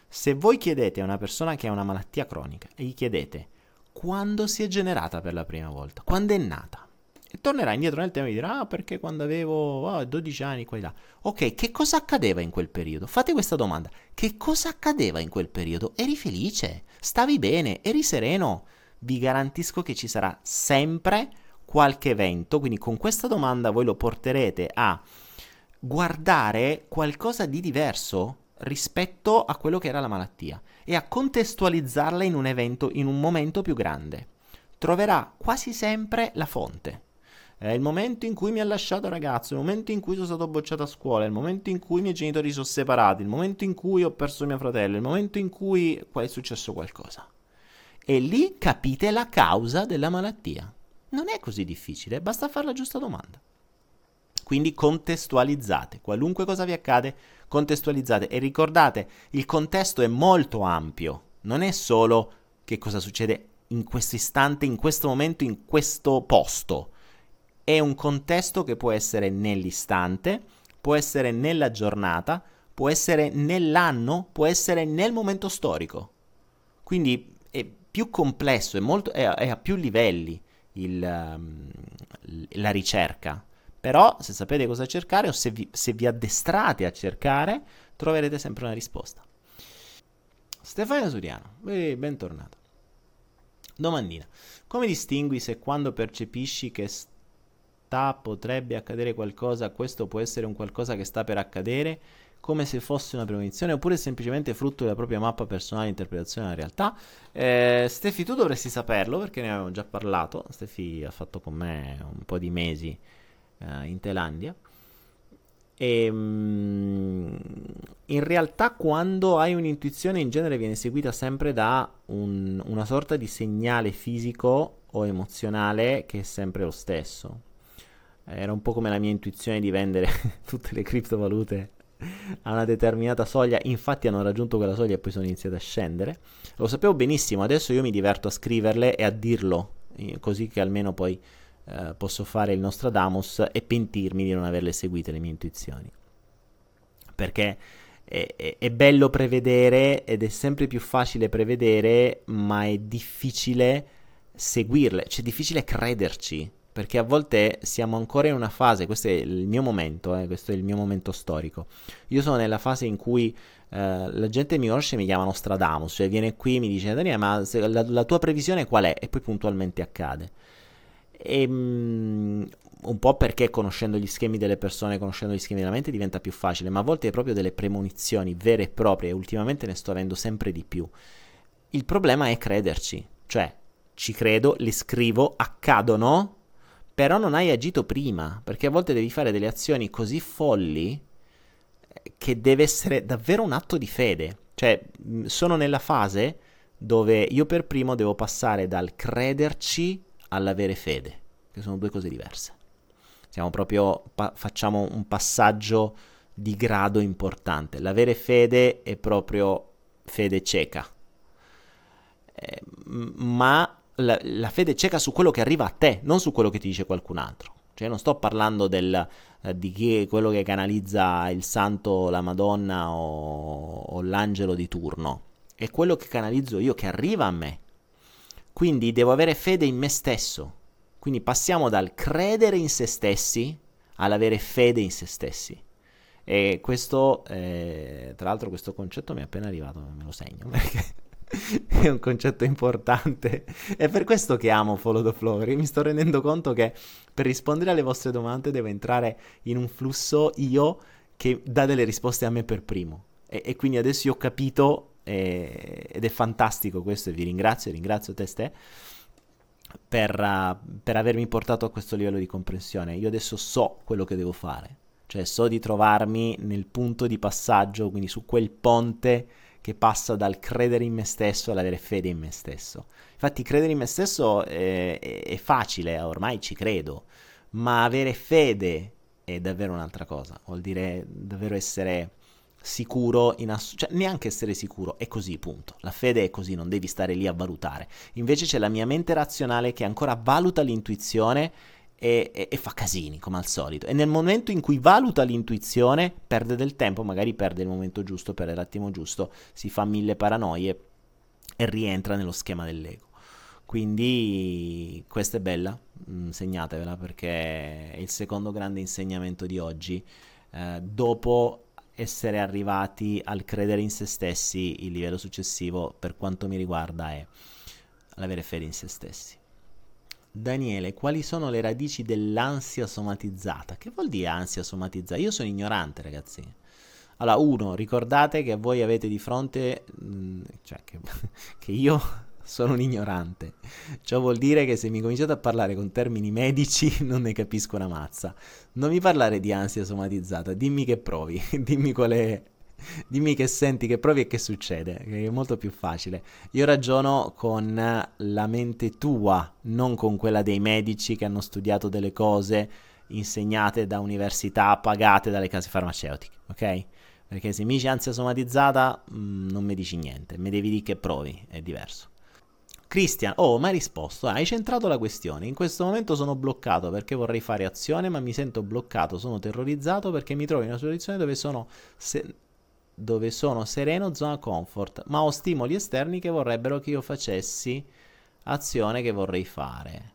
se voi chiedete a una persona che ha una malattia cronica e gli chiedete quando si è generata per la prima volta, quando è nata, e tornerà indietro nel tempo e dirà ah perché quando avevo oh, 12 anni qua e là. Ok, che cosa accadeva in quel periodo? Fate questa domanda. Che cosa accadeva in quel periodo? Eri felice? Stavi bene? Eri sereno? Vi garantisco che ci sarà sempre qualche evento, quindi con questa domanda voi lo porterete a guardare qualcosa di diverso rispetto a quello che era la malattia e a contestualizzarla in un evento, in un momento più grande. Troverà quasi sempre la fonte. È il momento in cui mi ha lasciato ragazzo, il momento in cui sono stato bocciato a scuola, il momento in cui i miei genitori sono separati, il momento in cui ho perso mio fratello, il momento in cui è successo qualcosa e lì capite la causa della malattia. Non è così difficile, basta fare la giusta domanda. Quindi contestualizzate, qualunque cosa vi accade, contestualizzate e ricordate, il contesto è molto ampio, non è solo che cosa succede in questo istante, in questo momento, in questo posto. È un contesto che può essere nell'istante, può essere nella giornata, può essere nell'anno, può essere nel momento storico. Quindi più complesso, è, molto, è, è a più livelli il, um, la ricerca. Però se sapete cosa cercare o se vi, se vi addestrate a cercare, troverete sempre una risposta. Stefano Suriano, eh, bentornato. Domandina. Come distingui se quando percepisci che sta potrebbe accadere qualcosa, questo può essere un qualcosa che sta per accadere come se fosse una premonizione oppure semplicemente frutto della propria mappa personale interpretazione della realtà. Eh, Stefi, tu dovresti saperlo perché ne avevamo già parlato. Stefi ha fatto con me un po' di mesi eh, in Thailandia. E, mm, in realtà quando hai un'intuizione in genere viene seguita sempre da un, una sorta di segnale fisico o emozionale che è sempre lo stesso. Era un po' come la mia intuizione di vendere tutte le criptovalute a una determinata soglia, infatti hanno raggiunto quella soglia e poi sono iniziate a scendere. Lo sapevo benissimo, adesso io mi diverto a scriverle e a dirlo, così che almeno poi eh, posso fare il Nostradamus e pentirmi di non averle seguite le mie intuizioni. Perché è, è, è bello prevedere ed è sempre più facile prevedere, ma è difficile seguirle, cioè è difficile crederci perché a volte siamo ancora in una fase, questo è il mio momento, eh, questo è il mio momento storico. Io sono nella fase in cui eh, la gente mi conosce e mi chiamano Stradamus, cioè viene qui e mi dice Daniele, ma la, la, tua previsione qual è? E poi puntualmente accade. E, um, un po' perché conoscendo gli schemi delle persone, conoscendo gli schemi della mente diventa più facile, ma a volte è proprio delle premonizioni vere e proprie e ultimamente ne sto avendo sempre di più. Il problema è crederci, cioè ci credo, le scrivo, accadono, però non hai agito prima, perché a volte devi fare delle azioni così folli eh, che deve essere davvero un atto di fede. Cioè, sono nella fase dove io per primo devo passare dal crederci all'avere fede, che sono due cose diverse. Siamo proprio, pa- facciamo un passaggio di grado importante. L'avere fede è proprio fede cieca, eh, ma la, la, fede cieca su quello che arriva a te, non su quello che ti dice qualcun altro. Cioè, non sto parlando del, eh, di chi è quello che canalizza il santo, la Madonna o, o l'angelo di turno. È quello che canalizzo io, che arriva a me. Quindi devo avere fede in me stesso. Quindi passiamo dal credere in se stessi all'avere fede in se stessi. E questo, eh, tra l'altro, questo concetto mi è appena arrivato, me lo segno perché è un concetto importante. È per questo che amo Follow the Flow. Mi sto rendendo conto che per rispondere alle vostre domande devo entrare in un flusso io che dà delle risposte a me per primo. E, e quindi adesso io ho capito, eh, ed è fantastico questo, e vi ringrazio, ringrazio te, Ste, per, uh, per avermi portato a questo livello di comprensione. Io adesso so quello che devo fare. Cioè so di trovarmi nel punto di passaggio, quindi su quel ponte che passa dal credere in me stesso all'avere fede in me stesso. Infatti credere in me stesso è, è, è facile, ormai ci credo, ma avere fede è davvero un'altra cosa, vuol dire davvero essere sicuro, ass- cioè neanche essere sicuro, è così, punto. La fede è così, non devi stare lì a valutare. Invece c'è la mia mente razionale che ancora valuta l'intuizione e, e, e, fa casini come al solito. E nel momento in cui valuta l'intuizione, perde del tempo, magari perde il momento giusto, perde l'attimo giusto, si fa mille paranoie e rientra nello schema dell'ego. Quindi questa è bella, mm, segnatevela perché è il secondo grande insegnamento di oggi. Eh, dopo essere arrivati al credere in se stessi, il livello successivo per quanto mi riguarda è l'avere fede in se stessi. Daniele, quali sono le radici dell'ansia somatizzata? Che vuol dire ansia somatizzata? Io sono ignorante, ragazzi. Allora, uno, ricordate che voi avete di fronte, mm, cioè che, che io sono un ignorante. Ciò vuol dire che se mi cominciate a parlare con termini medici non ne capisco una mazza. Non mi parlare di ansia somatizzata, dimmi che provi, dimmi qual è Dimmi che senti, che provi e che succede, che è molto più facile. Io ragiono con la mente tua, non con quella dei medici che hanno studiato delle cose insegnate da università, pagate dalle case farmaceutiche, ok? Perché se mi dici ansia somatizzata, mh, mm, non mi dici niente, mi devi dire che provi, è diverso. Cristian, oh, ma hai risposto, hai centrato la questione. In questo momento sono bloccato perché vorrei fare azione, ma mi sento bloccato, sono terrorizzato perché mi trovo in una situazione dove sono se- dove sono sereno, zona comfort, ma ho stimoli esterni che vorrebbero che io facessi azione che vorrei fare.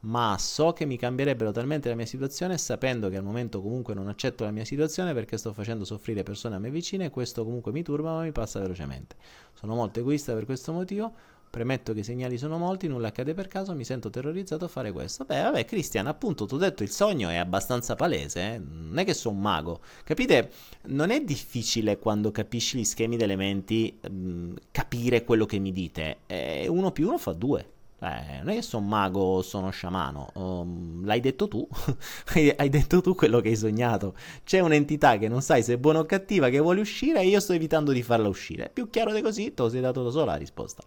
Ma so che mi cambierebbero talmente la mia situazione sapendo che al momento comunque non accetto la mia situazione perché sto facendo soffrire persone a me vicine e questo comunque mi turba ma mi passa velocemente. Sono molto egoista per questo motivo, Premetto che i segnali sono molti, nulla accade per caso, mi sento terrorizzato a fare questo. Beh, vabbè, Cristian, appunto, ti ho detto, il sogno è abbastanza palese, eh? non è che sono un mago. Capite? Non è difficile quando capisci gli schemi di elementi mh, mm, capire quello che mi dite. E uno più uno fa due. Eh, non è che sono mago o sono sciamano, um, l'hai detto tu, hai detto tu quello che hai sognato. C'è un'entità che non sai se è buona o cattiva che vuole uscire e io sto evitando di farla uscire. Più chiaro di così, te lo sei dato da sola la risposta.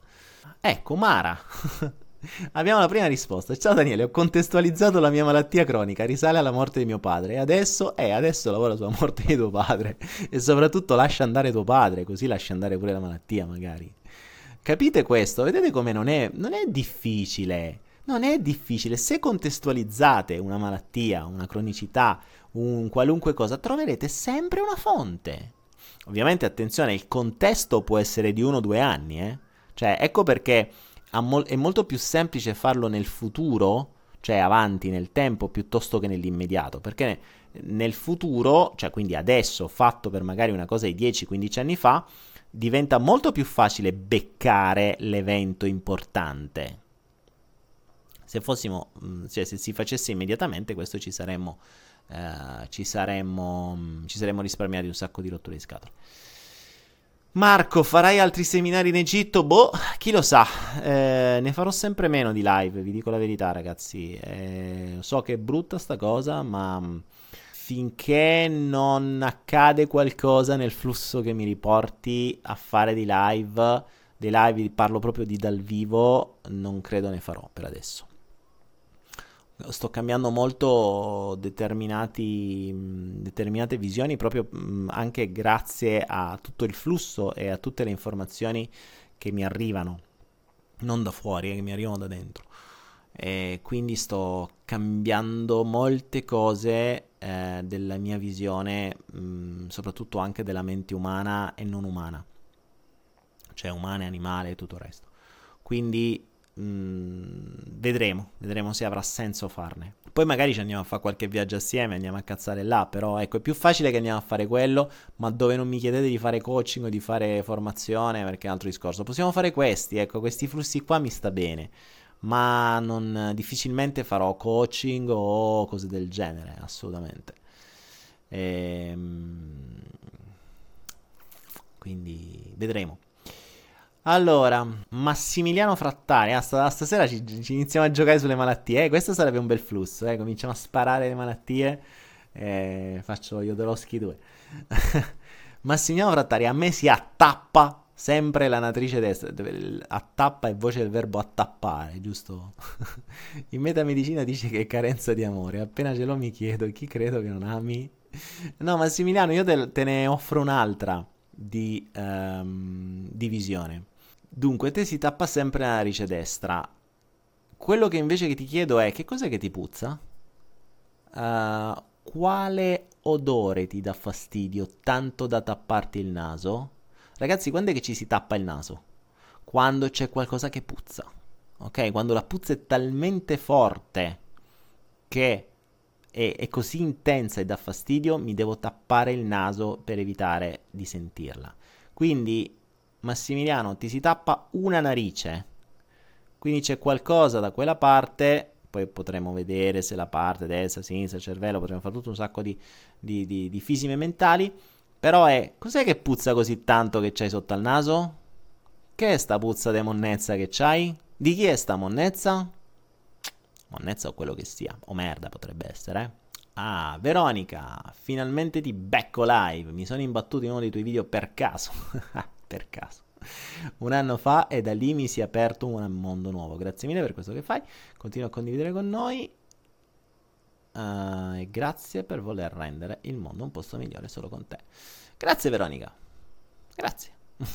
Ecco, Mara. Abbiamo la prima risposta. Ciao Daniele, ho contestualizzato la mia malattia cronica, risale alla morte di mio padre e adesso, eh, adesso lavora sulla morte di tuo padre e soprattutto lascia andare tuo padre, così lascia andare pure la malattia magari. Capite questo? Vedete come non è, non è difficile. Non è difficile. Se contestualizzate una malattia, una cronicità, un qualunque cosa, troverete sempre una fonte. Ovviamente, attenzione, il contesto può essere di uno o due anni, eh? Cioè, ecco perché è molto più semplice farlo nel futuro, cioè avanti nel tempo, piuttosto che nell'immediato, perché nel futuro, cioè quindi adesso, fatto per magari una cosa di 10-15 anni fa, diventa molto più facile beccare l'evento importante. Se fossimo, mm, cioè se si facesse immediatamente, questo ci saremmo, eh, ci saremmo, ci saremmo risparmiati un sacco di rotture di scatole. Marco, farai altri seminari in Egitto? Boh, chi lo sa. Eh, ne farò sempre meno di live, vi dico la verità, ragazzi. Eh, so che è brutta sta cosa, ma mm, finché non accade qualcosa nel flusso che mi riporti a fare di live, dei live parlo proprio di dal vivo, non credo ne farò per adesso sto cambiando molto determinate visioni proprio anche grazie a tutto il flusso e a tutte le informazioni che mi arrivano, non da fuori, eh, che mi arrivano da dentro. E quindi sto cambiando molte cose eh, della mia visione, mh, soprattutto anche della mente umana e non umana, cioè umana, animale e tutto il resto. Quindi Mm, vedremo, vedremo se avrà senso farne. Poi magari ci andiamo a fare qualche viaggio assieme, andiamo a cazzare là, però ecco, è più facile che andiamo a fare quello, ma dove non mi chiedete di fare coaching o di fare formazione, perché è un altro discorso. Possiamo fare questi, ecco, questi flussi qua mi sta bene, ma non, difficilmente farò coaching o cose del genere, assolutamente. Ehm, quindi vedremo. Allora, Massimiliano Frattari, ah, stasera ci, ci, iniziamo a giocare sulle malattie, eh, questo sarebbe un bel flusso, eh, cominciamo a sparare le malattie, eh, faccio Jodorowsky 2. Massimiliano Frattari, a me si attappa sempre la natrice destra, attappa è voce del verbo attappare, giusto? In metamedicina dice che è carenza di amore, appena ce l'ho mi chiedo chi credo che non ami. No, Massimiliano, io te, te ne offro un'altra di um, divisione. Dunque, te si tappa sempre la narice destra. Quello che invece ti chiedo è che cos'è che ti puzza? Uh, quale odore ti dà fastidio tanto da tapparti il naso? Ragazzi, quando è che ci si tappa il naso? Quando c'è qualcosa che puzza. Ok? Quando la puzza è talmente forte che è, è così intensa e dà fastidio, mi devo tappare il naso per evitare di sentirla. Quindi, Massimiliano, ti si tappa una narice. Quindi c'è qualcosa da quella parte, poi potremo vedere se la parte destra, sinistra, cervello, potremo fare tutto un sacco di, di, di, di fisime mentali. Però è, cos'è che puzza così tanto che c'hai sotto al naso? Che è sta puzza di monnezza che c'hai? Di chi è sta monnezza? monnezza o quello che sia, o merda potrebbe essere. Eh? Ah, Veronica, finalmente ti becco live. Mi sono imbattuto in uno dei tuoi video per caso. per caso. Un anno fa e da lì mi si è aperto un mondo nuovo. Grazie mille per questo che fai. Continua a condividere con noi. Uh, e grazie per voler rendere il mondo un posto migliore solo con te. Grazie Veronica. Grazie.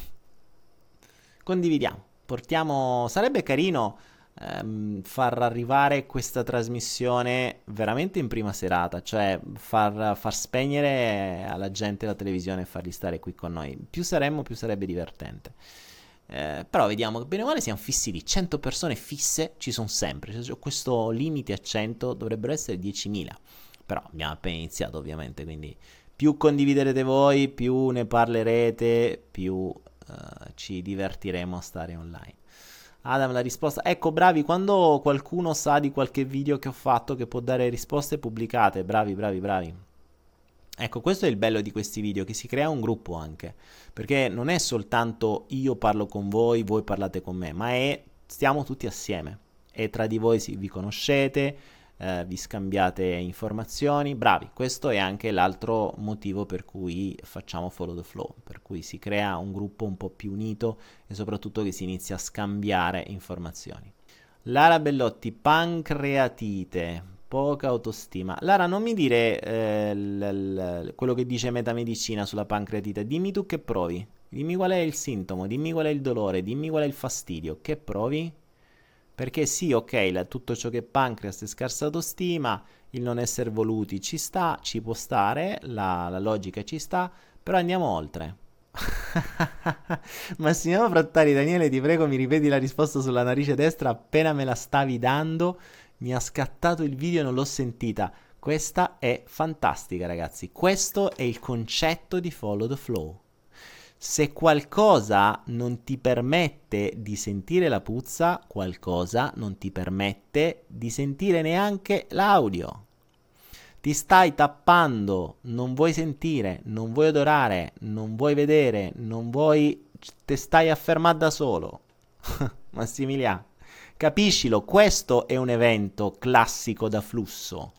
Condividiamo. Portiamo. Sarebbe carino ehm, far arrivare questa trasmissione veramente in prima serata, cioè far, far spegnere alla gente la televisione e farli stare qui con noi. Più saremmo, più sarebbe divertente. Eh, però vediamo che bene o male siamo fissi lì. 100 persone fisse ci sono sempre. Cioè, questo limite a 100 dovrebbero essere 10.000. Però abbiamo appena iniziato, ovviamente. Quindi più condividerete voi, più ne parlerete, più eh, ci divertiremo a stare online. Adam la risposta. Ecco, bravi, quando qualcuno sa di qualche video che ho fatto che può dare risposte pubblicate, bravi, bravi, bravi. Ecco, questo è il bello di questi video, che si crea un gruppo anche, perché non è soltanto io parlo con voi, voi parlate con me, ma è stiamo tutti assieme. E tra di voi si, vi conoscete, eh, vi scambiate informazioni, bravi, questo è anche l'altro motivo per cui facciamo Follow the Flow, per cui si crea un gruppo un po' più unito e soprattutto che si inizia a scambiare informazioni. Lara Bellotti, pancreatite, poca autostima. Lara, non mi dire eh, l- l- quello che dice metamedicina sulla pancreatite, dimmi tu che provi. Dimmi qual è il sintomo, dimmi qual è il dolore, dimmi qual è il fastidio. Che provi? Perché sì, ok, la, tutto ciò che è pancreas e scarsa autostima, il non essere voluti ci sta, ci può stare, la, la logica ci sta, però andiamo oltre. Massimo Frattari, Daniele, ti prego, mi ripeti la risposta sulla narice destra appena me la stavi dando. Mi ha scattato il video e non l'ho sentita. Questa è fantastica, ragazzi. Questo è il concetto di follow the flow. Se qualcosa non ti permette di sentire la puzza, qualcosa non ti permette di sentire neanche l'audio. ti stai tappando, non vuoi sentire, non vuoi odorare, non vuoi vedere, non vuoi... te stai a fermare da solo. Massimiliano, capiscilo, questo è un evento classico da flusso.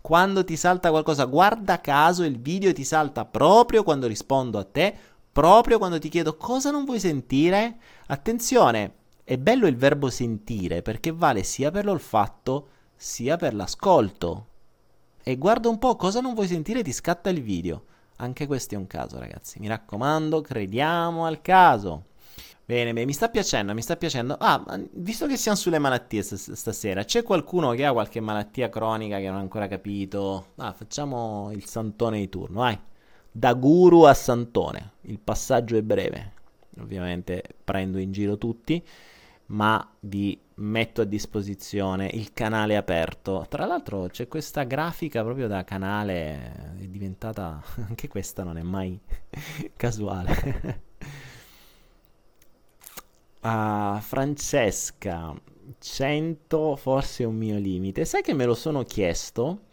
Quando ti salta qualcosa, guarda caso il video ti salta proprio quando rispondo a te, proprio quando ti chiedo cosa non vuoi sentire. Attenzione, è bello il verbo sentire perché vale sia per l'olfatto sia per l'ascolto. E guarda un po' cosa non vuoi sentire ti scatta il video. Anche questo è un caso, ragazzi. Mi raccomando, crediamo al caso. Bene, bene, mi sta piacendo, mi sta piacendo. Ah, visto che siamo sulle malattie st- stasera, c'è qualcuno che ha qualche malattia cronica che non ha ancora capito? Ah, facciamo il santone di turno, vai. Da guru a santone. Il passaggio è breve. Ovviamente prendo in giro tutti, ma vi metto a disposizione il canale aperto. Tra l'altro c'è questa grafica proprio da canale, è diventata... anche questa non è mai casuale. Uh, Francesca, 100 forse è un mio limite. Sai che me lo sono chiesto?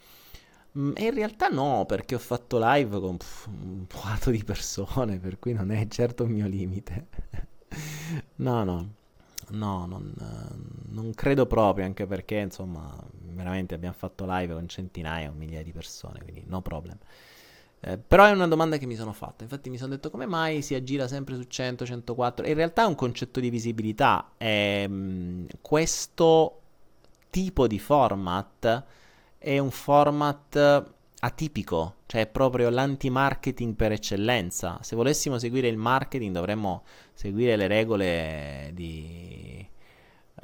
Mm, e in realtà no, perché ho fatto live con pff, un quarto di persone, per cui non è certo un mio limite. no, no, no, non, non, credo proprio, anche perché insomma, veramente abbiamo fatto live con centinaia o migliaia di persone, quindi no problem. Eh, però è una domanda che mi sono fatta. Infatti mi sono detto come mai si aggira sempre su 100, 104. In realtà è un concetto di visibilità. E, mh, questo tipo di format è un format atipico, cioè è proprio l'anti-marketing per eccellenza. Se volessimo seguire il marketing dovremmo seguire le regole di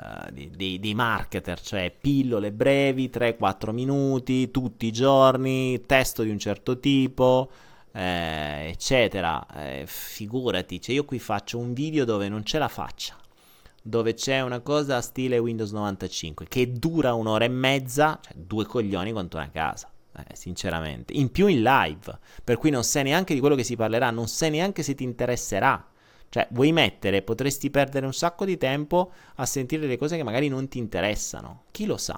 uh, di, di, marketer, cioè pillole brevi, 3-4 minuti, tutti i giorni, testo di un certo tipo, eh, eccetera. Eh, figurati, cioè io qui faccio un video dove non c'è la faccia, dove c'è una cosa stile Windows 95 che dura un'ora e mezza, cioè due coglioni quanto una casa. Eh, sinceramente, in più in live, per cui non sai neanche di quello che si parlerà, non sai neanche se ti interesserà. Cioè, vuoi mettere, potresti perdere un sacco di tempo a sentire le cose che magari non ti interessano. Chi lo sa?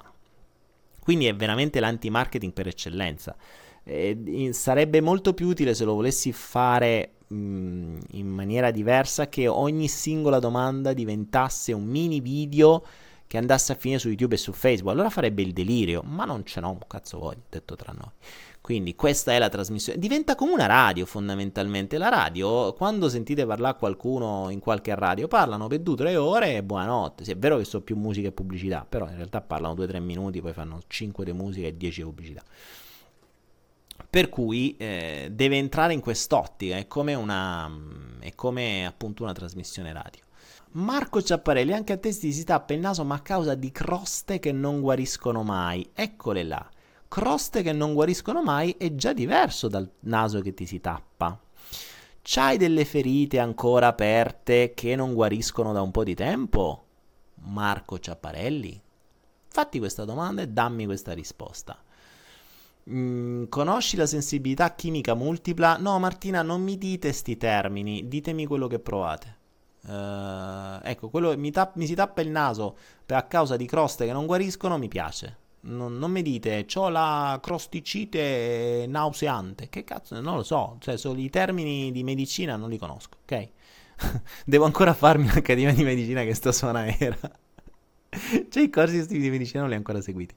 Quindi è veramente l'anti-marketing per eccellenza. Eh, sarebbe molto più utile se lo volessi fare mh, mm, in maniera diversa che ogni singola domanda diventasse un mini video che andasse a finire su YouTube e su Facebook. Allora farebbe il delirio, ma non ce n'ho, cazzo voglio, detto tra noi. Quindi questa è la trasmissione. Diventa come una radio fondamentalmente. La radio, quando sentite parlare qualcuno in qualche radio, parlano per due o tre ore e buonanotte. Sì, è vero che so più musica e pubblicità, però in realtà parlano due o tre minuti, poi fanno cinque di musica e dieci di pubblicità. Per cui eh, deve entrare in quest'ottica, è come, una, è come appunto una trasmissione radio. Marco Ciapparelli, anche a te si tappa il naso ma a causa di croste che non guariscono mai. Eccole là croste che non guariscono mai è già diverso dal naso che ti si tappa. C'hai delle ferite ancora aperte che non guariscono da un po' di tempo? Marco Ciapparelli? Fatti questa domanda e dammi questa risposta. Mm, conosci la sensibilità chimica multipla? No, Martina, non mi dite sti termini, ditemi quello che provate. Uh, ecco, quello mi, tapp- mi si tappa il naso a causa di croste che non guariscono, mi piace. Non, non mi dite, ho la crosticite nauseante. Che cazzo, non lo so. Cioè, solo i termini di medicina non li conosco, ok? Devo ancora farmi l'accademia di medicina che sta su era. cioè, i corsi di medicina non li ho ancora seguiti.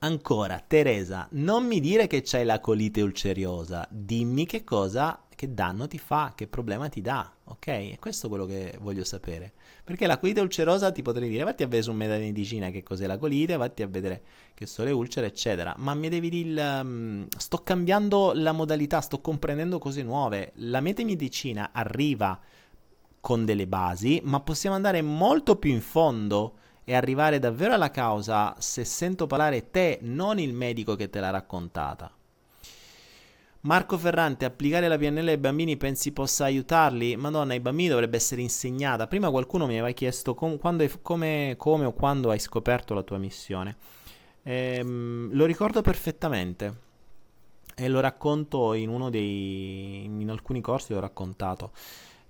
Ancora, Teresa, non mi dire che c'hai la colite ulceriosa, dimmi che cosa che danno ti fa, che problema ti dà, ok? E questo è quello che voglio sapere. Perché la colite ulcerosa ti potrei dire, vatti a vedere su medicina che cos'è la colite, vatti a vedere che sono le ulcere, eccetera. Ma mi devi dire, um, sto cambiando la modalità, sto comprendendo cose nuove. La metamedicina arriva con delle basi, ma possiamo andare molto più in fondo e arrivare davvero alla causa se sento parlare te, non il medico che te l'ha raccontata. Marco Ferrante, applicare la PNL ai bambini pensi possa aiutarli? Madonna, ai bambini dovrebbe essere insegnata. Prima qualcuno mi aveva chiesto com- hai, come, come, o quando hai scoperto la tua missione. Ehm, lo ricordo perfettamente e lo racconto in uno dei... in alcuni corsi l'ho raccontato.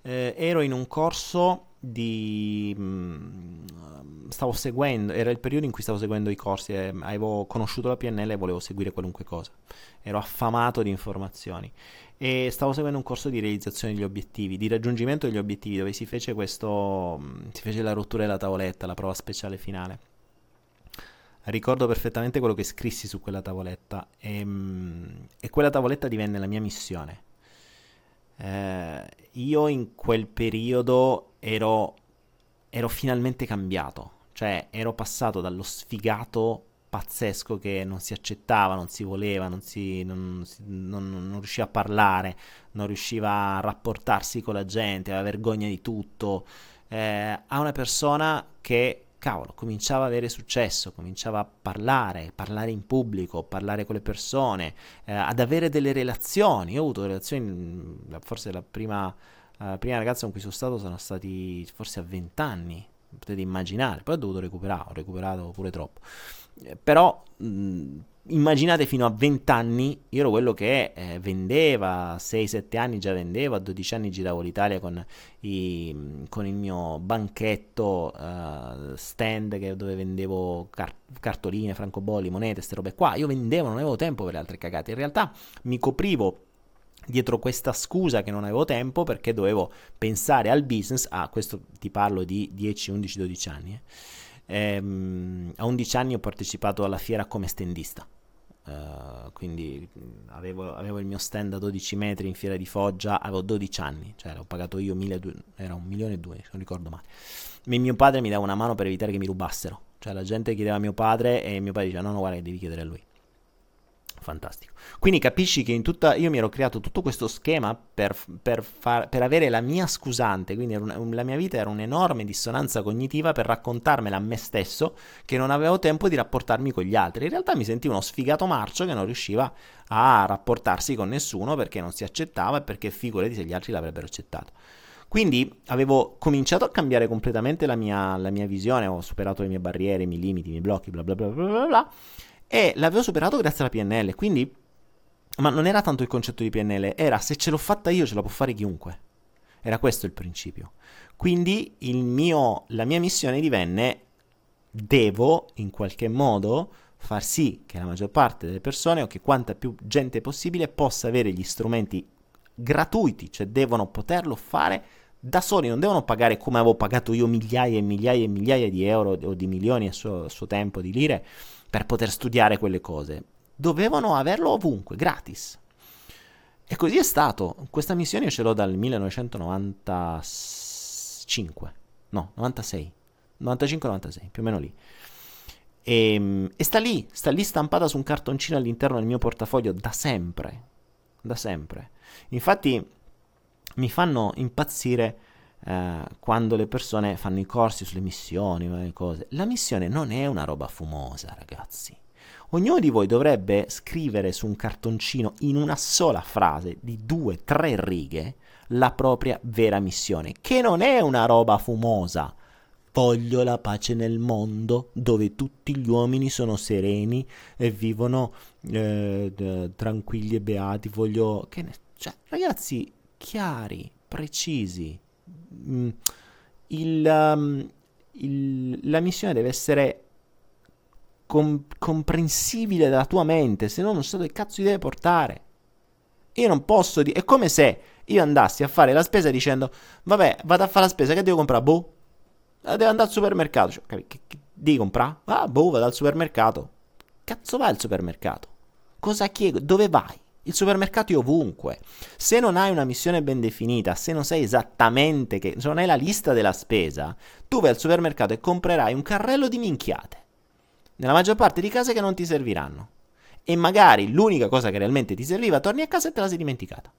Eh, ero in un corso di... Mm, stavo seguendo, era il periodo in cui stavo seguendo i corsi, eh, avevo conosciuto la PNL e volevo seguire qualunque cosa, ero affamato di informazioni e stavo seguendo un corso di realizzazione degli obiettivi, di raggiungimento degli obiettivi, dove si fece questo, mm, si fece la rottura della tavoletta, la prova speciale finale. Ricordo perfettamente quello che scrissi su quella tavoletta e, mm, e quella tavoletta divenne la mia missione. Eh, io in quel periodo ero, ero finalmente cambiato, cioè ero passato dallo sfigato pazzesco che non si accettava, non si voleva, non, si, non, non, non, riusciva a parlare, non riusciva a rapportarsi con la gente, aveva vergogna di tutto, eh, a una persona che, cavolo, cominciava ad avere successo, cominciava a parlare, parlare in pubblico, parlare con le persone, eh, ad avere delle relazioni. Io ho avuto relazioni, forse la prima, la prima ragazza con cui sono stato sono stati forse a 20 anni, potete immaginare, poi ho dovuto recuperare, ho recuperato pure troppo. Eh, però mh, immaginate fino a 20 anni, io ero quello che eh, vendeva, 6-7 anni già vendevo, a 12 anni giravo l'Italia con, i, con il mio banchetto uh, stand che, dove vendevo car- cartoline, francobolli, monete, queste robe qua. Io vendevo, non avevo tempo per le altre cagate. In realtà mi coprivo dietro questa scusa che non avevo tempo perché dovevo pensare al business. Ah, questo ti parlo di 10, 11, 12 anni. Eh Ehm, a 11 anni ho partecipato alla fiera come standista. Uh, quindi avevo, avevo, il mio stand a 12 metri in fiera di Foggia, avevo 12 anni, cioè l'ho pagato io, mille, era un milione e due, non ricordo male. E mio padre mi dava una mano per evitare che mi rubassero, cioè la gente chiedeva a mio padre e mio padre diceva no, no, guarda devi chiedere a lui fantastico. Quindi capisci che in tutta, io mi ero creato tutto questo schema per, per, far, per avere la mia scusante, quindi un, la mia vita era un'enorme dissonanza cognitiva per raccontarmela a me stesso che non avevo tempo di rapportarmi con gli altri. In realtà mi sentivo uno sfigato marcio che non riusciva a rapportarsi con nessuno perché non si accettava e perché figurati se gli altri l'avrebbero accettato. Quindi avevo cominciato a cambiare completamente la mia, la mia visione, ho superato le mie barriere, i miei limiti, i miei blocchi, bla bla bla bla bla bla e l'avevo superato grazie alla PNL, quindi... Ma non era tanto il concetto di PNL, era se ce l'ho fatta io ce la può fare chiunque. Era questo il principio. Quindi mio, la mia missione divenne devo in qualche modo far sì che la maggior parte delle persone o che quanta più gente possibile possa avere gli strumenti gratuiti, cioè devono poterlo fare da soli, non devono pagare come avevo pagato io migliaia e migliaia e migliaia di euro o di milioni a suo, a suo tempo di lire per poter studiare quelle cose. Dovevano averlo ovunque, gratis. E così è stato. Questa missione io ce l'ho dal 1995. No, 96. 95-96, più o meno lì. E, ehm, e, sta lì, sta lì stampata su un cartoncino all'interno del mio portafoglio da sempre. Da sempre. Infatti mi fanno impazzire eh, quando le persone fanno i corsi sulle missioni, le cose. La missione non è una roba fumosa, ragazzi. Ognuno di voi dovrebbe scrivere su un cartoncino in una sola frase di due, tre righe la propria vera missione, che non è una roba fumosa. Voglio la pace nel mondo dove tutti gli uomini sono sereni e vivono eh, tranquilli e beati. Voglio che ne... cioè, ragazzi, chiari, precisi. Mm, il, um, il, la missione deve essere com- comprensibile dalla tua mente, se no non so dove cazzo ti deve portare. Io non posso dire... È come se io andassi a fare la spesa dicendo, vabbè, vado a fare la spesa, che devo comprare? Boh. Eh, devo andare al supermercato. Cioè, che, che, che devi comprare? Ah, boh, vado al supermercato. Cazzo vai al supermercato? Cosa chiedo? Dove vai? Il supermercato è ovunque. Se non hai una missione ben definita, se non sai esattamente che, se non hai la lista della spesa, tu vai al supermercato e comprerai un carrello di minchiate. Nella maggior parte di case che non ti serviranno. E magari l'unica cosa che realmente ti serviva, torni a casa e te la sei dimenticata.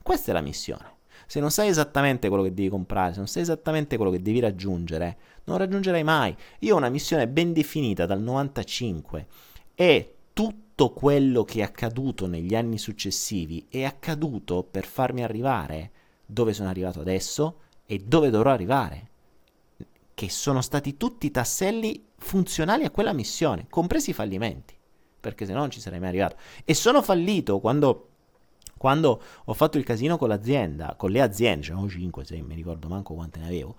Questa è la missione. Se non sai esattamente quello che devi comprare, se non sai esattamente quello che devi raggiungere, non raggiungerai mai. Io ho una missione ben definita dal 95 e tutto tutto quello che è accaduto negli anni successivi è accaduto per farmi arrivare dove sono arrivato adesso e dove dovrò arrivare. Che sono stati tutti tasselli funzionali a quella missione, compresi i fallimenti, perché se no non ci sarei mai arrivato. E sono fallito quando Quando ho fatto il casino con l'azienda, con le aziende, c'erano 5, 6, mi ricordo manco quante ne avevo,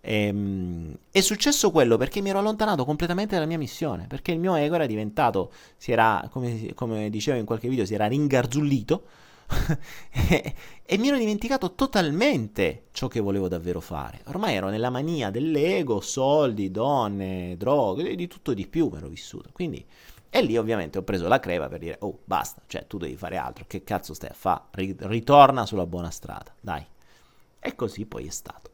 ehm, è successo quello perché mi ero allontanato completamente dalla mia missione, perché il mio ego era diventato, si era, come, come dicevo in qualche video, si era ringarzullito e, e, mi ero dimenticato totalmente ciò che volevo davvero fare. Ormai ero nella mania dell'ego, soldi, donne, droghe, di tutto di più mi ero vissuto. Quindi, e lì ovviamente ho preso la creva per dire, oh basta, cioè tu devi fare altro, che cazzo stai a fare? Ritorna sulla buona strada, dai. E così poi è stato.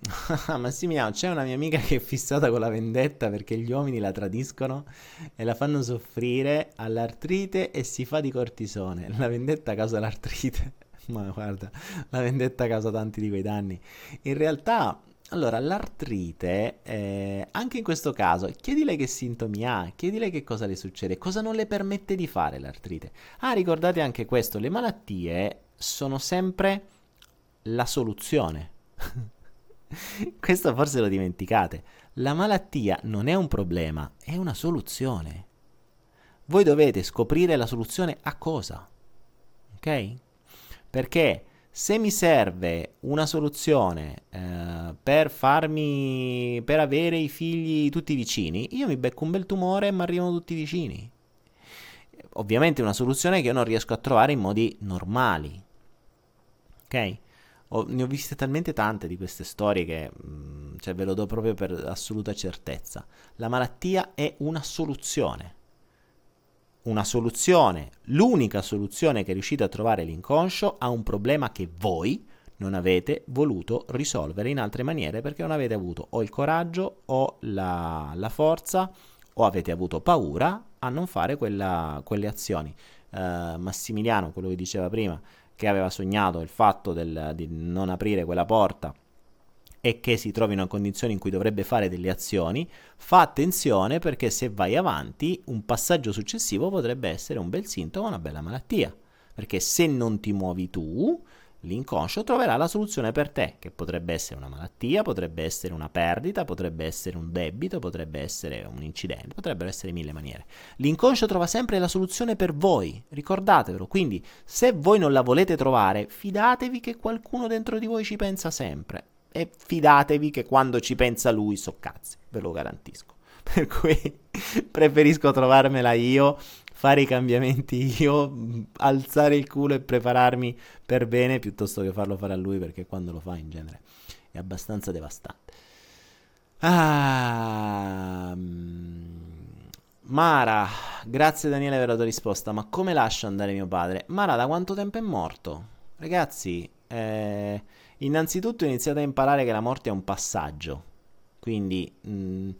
Massimiliano, c'è una mia amica che è fissata con la vendetta perché gli uomini la tradiscono e la fanno soffrire all'artrite e si fa di cortisone. La vendetta causa l'artrite. Ma guarda, la vendetta causa tanti di quei danni. In realtà, allora, l'artrite, eh, anche in questo caso, chiedile che sintomi ha, chiedile che cosa le succede, cosa non le permette di fare l'artrite. Ah, ricordate anche questo, le malattie sono sempre la soluzione. Questo forse lo dimenticate. La malattia non è un problema, è una soluzione. Voi dovete scoprire la soluzione a cosa? Ok? Perché se mi serve una soluzione eh, per farmi per avere i figli tutti vicini, io mi becco un bel tumore e mi arrivano tutti vicini. Ovviamente è una soluzione che io non riesco a trovare in modi normali. Ok? Ho, ne ho viste talmente tante di queste storie che mm, cioè ve lo do proprio per assoluta certezza. La malattia è una soluzione. Una soluzione, l'unica soluzione che riuscite a trovare l'inconscio a un problema che voi non avete voluto risolvere in altre maniere perché non avete avuto o il coraggio o la, la forza o avete avuto paura a non fare quella, quelle azioni. Uh, Massimiliano, quello che diceva prima, che aveva sognato il fatto del, di non aprire quella porta e che si trovi in una condizione in cui dovrebbe fare delle azioni, fa attenzione perché se vai avanti un passaggio successivo potrebbe essere un bel sintomo, una bella malattia. Perché se non ti muovi tu, l'inconscio troverà la soluzione per te, che potrebbe essere una malattia, potrebbe essere una perdita, potrebbe essere un debito, potrebbe essere un incidente, potrebbero essere mille maniere. L'inconscio trova sempre la soluzione per voi, ricordatevelo, quindi se voi non la volete trovare, fidatevi che qualcuno dentro di voi ci pensa sempre e fidatevi che quando ci pensa lui so cazzi, ve lo garantisco. Per cui preferisco trovarmela io fare i cambiamenti io, alzare il culo e prepararmi per bene piuttosto che farlo fare a lui perché quando lo fa in genere è abbastanza devastante. Ah, Mara, grazie Daniele per la tua risposta, ma come lascio andare mio padre? Mara, da quanto tempo è morto? Ragazzi, eh, innanzitutto iniziate a imparare che la morte è un passaggio, quindi mh,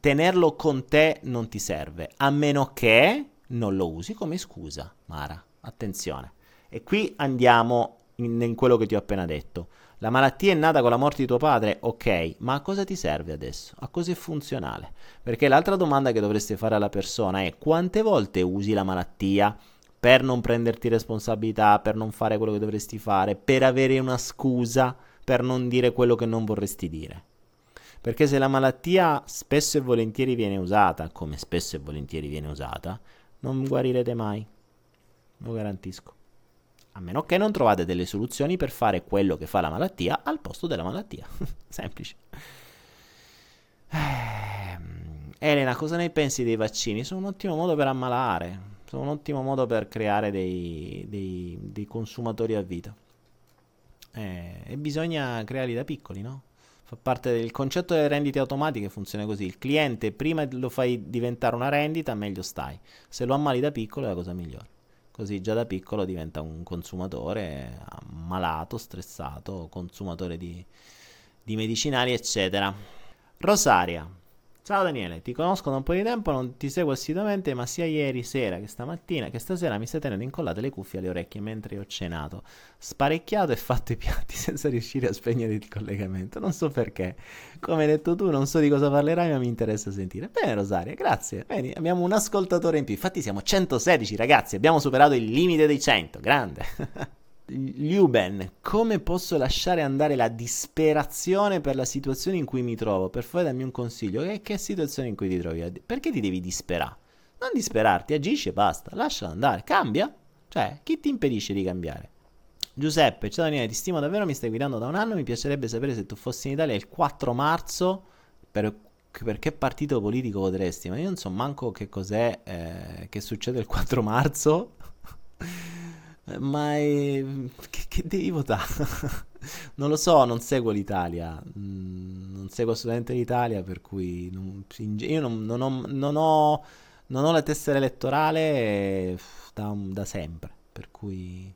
tenerlo con te non ti serve, a meno che non lo usi come scusa, Mara. Attenzione. E qui andiamo in, in, quello che ti ho appena detto. La malattia è nata con la morte di tuo padre, ok, ma a cosa ti serve adesso? A cosa è funzionale? Perché l'altra domanda che dovresti fare alla persona è quante volte usi la malattia per non prenderti responsabilità, per non fare quello che dovresti fare, per avere una scusa, per non dire quello che non vorresti dire? Perché se la malattia spesso e volentieri viene usata, come spesso e volentieri viene usata, non guarirete mai. Lo garantisco. A meno che non trovate delle soluzioni per fare quello che fa la malattia al posto della malattia. Semplice. Eh, Elena, cosa ne pensi dei vaccini? Sono un ottimo modo per ammalare. Sono un ottimo modo per creare dei, dei, dei consumatori a vita. Eh, e bisogna crearli da piccoli, no? Fa parte del concetto delle rendite automatiche, funziona così. Il cliente prima lo fai diventare una rendita, meglio stai. Se lo ammali da piccolo è la cosa migliore. Così già da piccolo diventa un consumatore ammalato, stressato, consumatore di, di medicinali, eccetera. Rosaria, Ciao Daniele, ti conosco da un po' di tempo, non ti seguo assiduamente, ma sia ieri sera che stamattina che stasera mi stai tenendo incollate le cuffie alle orecchie mentre ho cenato, sparecchiato e fatto i piatti senza riuscire a spegnere il collegamento. Non so perché. Come hai detto tu, non so di cosa parlerai, ma mi interessa sentire. Bene, Rosaria, grazie. Vedi, abbiamo un ascoltatore in più. Infatti siamo 116, ragazzi, abbiamo superato il limite dei 100. Grande. Liuben, come posso lasciare andare la disperazione per la situazione in cui mi trovo? Per favore dammi un consiglio. Che, che situazione in cui ti trovi? Perché ti devi disperare? Non disperarti, agisci e basta, lascia andare, cambia. Cioè, chi ti impedisce di cambiare? Giuseppe, ciao Daniele, ti stimo davvero, mi stai guidando da un anno, mi piacerebbe sapere se tu fossi in Italia il 4 marzo, per, per che partito politico voteresti? Ma io non so manco che cos'è, eh, che succede il 4 marzo, ma è, che, che devi votare? non lo so, non seguo l'Italia, mm, non seguo assolutamente l'Italia, per cui non, io non, non, ho, non, ho, non ho la tessera elettorale da, da sempre, per cui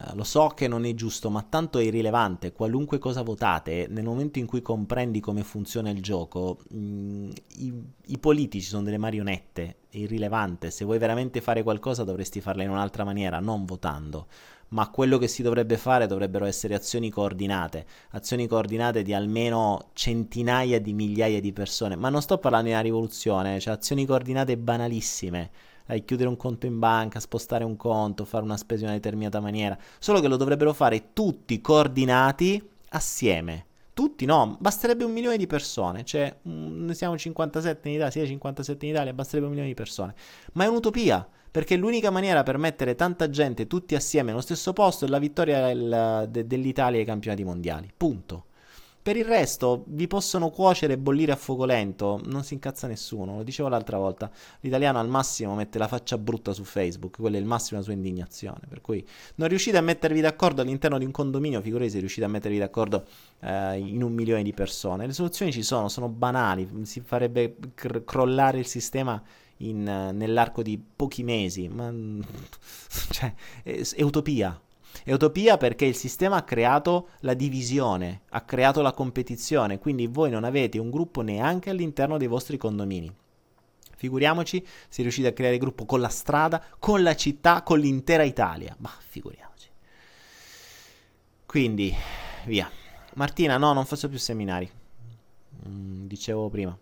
Uh, lo so che non è giusto, ma tanto è irrilevante. Qualunque cosa votate, nel momento in cui comprendi come funziona il gioco, mh, mm, i, i, politici sono delle marionette, è irrilevante. Se vuoi veramente fare qualcosa dovresti farla in un'altra maniera, non votando. Ma quello che si dovrebbe fare dovrebbero essere azioni coordinate, azioni coordinate di almeno centinaia di migliaia di persone. Ma non sto parlando di una rivoluzione, cioè azioni coordinate banalissime eh, chiudere un conto in banca, spostare un conto, fare una spesa in una determinata maniera, solo che lo dovrebbero fare tutti coordinati assieme. Tutti no, basterebbe un milione di persone, cioè mm, noi siamo 57 in Italia, sì 57 in Italia, basterebbe un milione di persone, ma è un'utopia, perché l'unica maniera per mettere tanta gente tutti assieme nello stesso posto è la vittoria del, de, dell'Italia ai campionati mondiali, punto. Per il resto vi possono cuocere e bollire a fuoco lento, non si incazza nessuno, lo dicevo l'altra volta, l'italiano al massimo mette la faccia brutta su Facebook, quella è il massimo della sua indignazione, per cui non riuscite a mettervi d'accordo all'interno di un condominio, figurati se riuscite a mettervi d'accordo eh, in un milione di persone, le soluzioni ci sono, sono banali, si farebbe cr- crollare il sistema in, nell'arco di pochi mesi, ma cioè, è, è utopia, è utopia perché il sistema ha creato la divisione, ha creato la competizione, quindi voi non avete un gruppo neanche all'interno dei vostri condomini. Figuriamoci se riuscite a creare gruppo con la strada, con la città, con l'intera Italia. Ma figuriamoci. Quindi, via. Martina, no, non faccio più seminari. Mm, dicevo prima.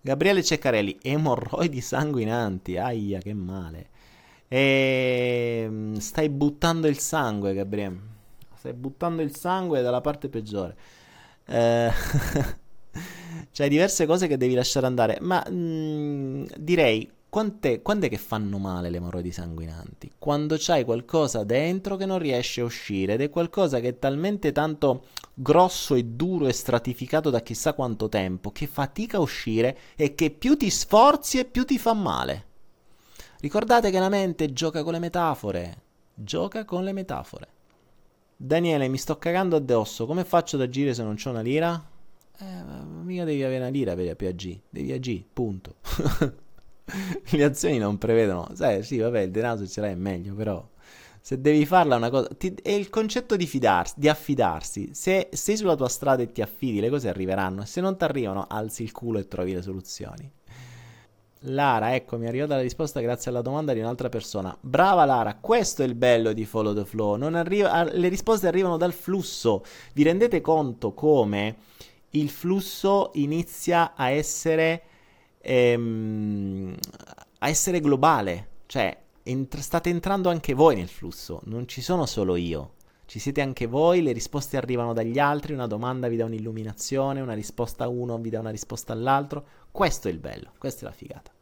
Gabriele Ceccarelli, emorroidi sanguinanti. Aia, che male. E ehm, stai buttando il sangue, Gabriele. Stai buttando il sangue dalla parte peggiore. Eh, c'hai diverse cose che devi lasciare andare. Ma mh, mm, direi quant'è, quando è che fanno male le emorroidi sanguinanti? Quando c'hai qualcosa dentro che non riesce a uscire ed è qualcosa che è talmente tanto grosso e duro e stratificato da chissà quanto tempo che fatica a uscire e che più ti sforzi e più ti fa male. Ricordate che la mente gioca con le metafore. Gioca con le metafore. Daniele, mi sto cagando addosso. Come faccio ad agire se non c'ho una lira? Eh, mica devi avere una lira per, agire. Devi agire, punto. le azioni non prevedono. Sai, sì, vabbè, il denaro ce l'hai meglio, però se devi farla una cosa ti, è il concetto di fidarsi di affidarsi se sei sulla tua strada e ti affidi le cose arriveranno se non ti arrivano alzi il culo e trovi le soluzioni Lara, ecco, mi è arrivata la risposta grazie alla domanda di un'altra persona. Brava Lara, questo è il bello di Follow the Flow. Arriva, le risposte arrivano dal flusso. Vi rendete conto come il flusso inizia a essere, ehm, a essere globale? Cioè, entr- state entrando anche voi nel flusso, non ci sono solo io. Ci siete anche voi, le risposte arrivano dagli altri, una domanda vi dà un'illuminazione, una risposta a uno vi dà una risposta all'altro. Questo è il bello, questa è la figata.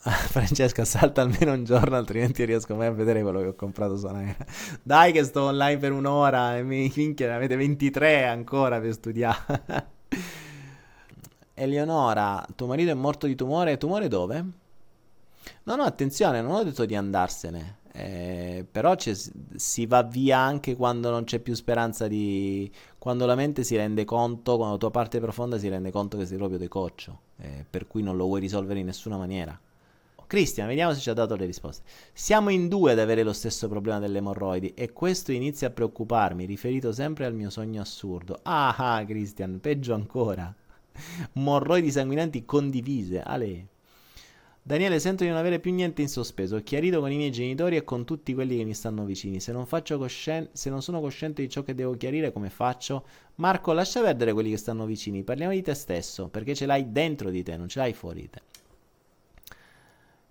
Francesca, salta almeno un giorno, altrimenti riesco mai a vedere quello che ho comprato su Anaera. Dai, che sto online per un'ora e mi finché ne avete 23 ancora per studiare. Eleonora, tuo marito è morto di tumore. Tumore dove? No, no, attenzione, non ho detto di andarsene. Eh, però si va via anche quando non c'è più speranza di... quando la mente si rende conto, quando la tua parte profonda si rende conto che sei proprio decoccio, eh, per cui non lo vuoi risolvere in nessuna maniera. Cristian, vediamo se ci ha dato le risposte. Siamo in due ad avere lo stesso problema delle emorroidi e questo inizia a preoccuparmi, riferito sempre al mio sogno assurdo. Ah, ah Cristian, peggio ancora. Morroidi sanguinanti condivise. Ale. Daniele, sento di non avere più niente in sospeso. Ho chiarito con i miei genitori e con tutti quelli che mi stanno vicini. Se non, coscien- se non sono cosciente di ciò che devo chiarire, come faccio? Marco, lascia perdere quelli che stanno vicini. Parliamo di te stesso, perché ce l'hai dentro di te, non ce l'hai fuori di te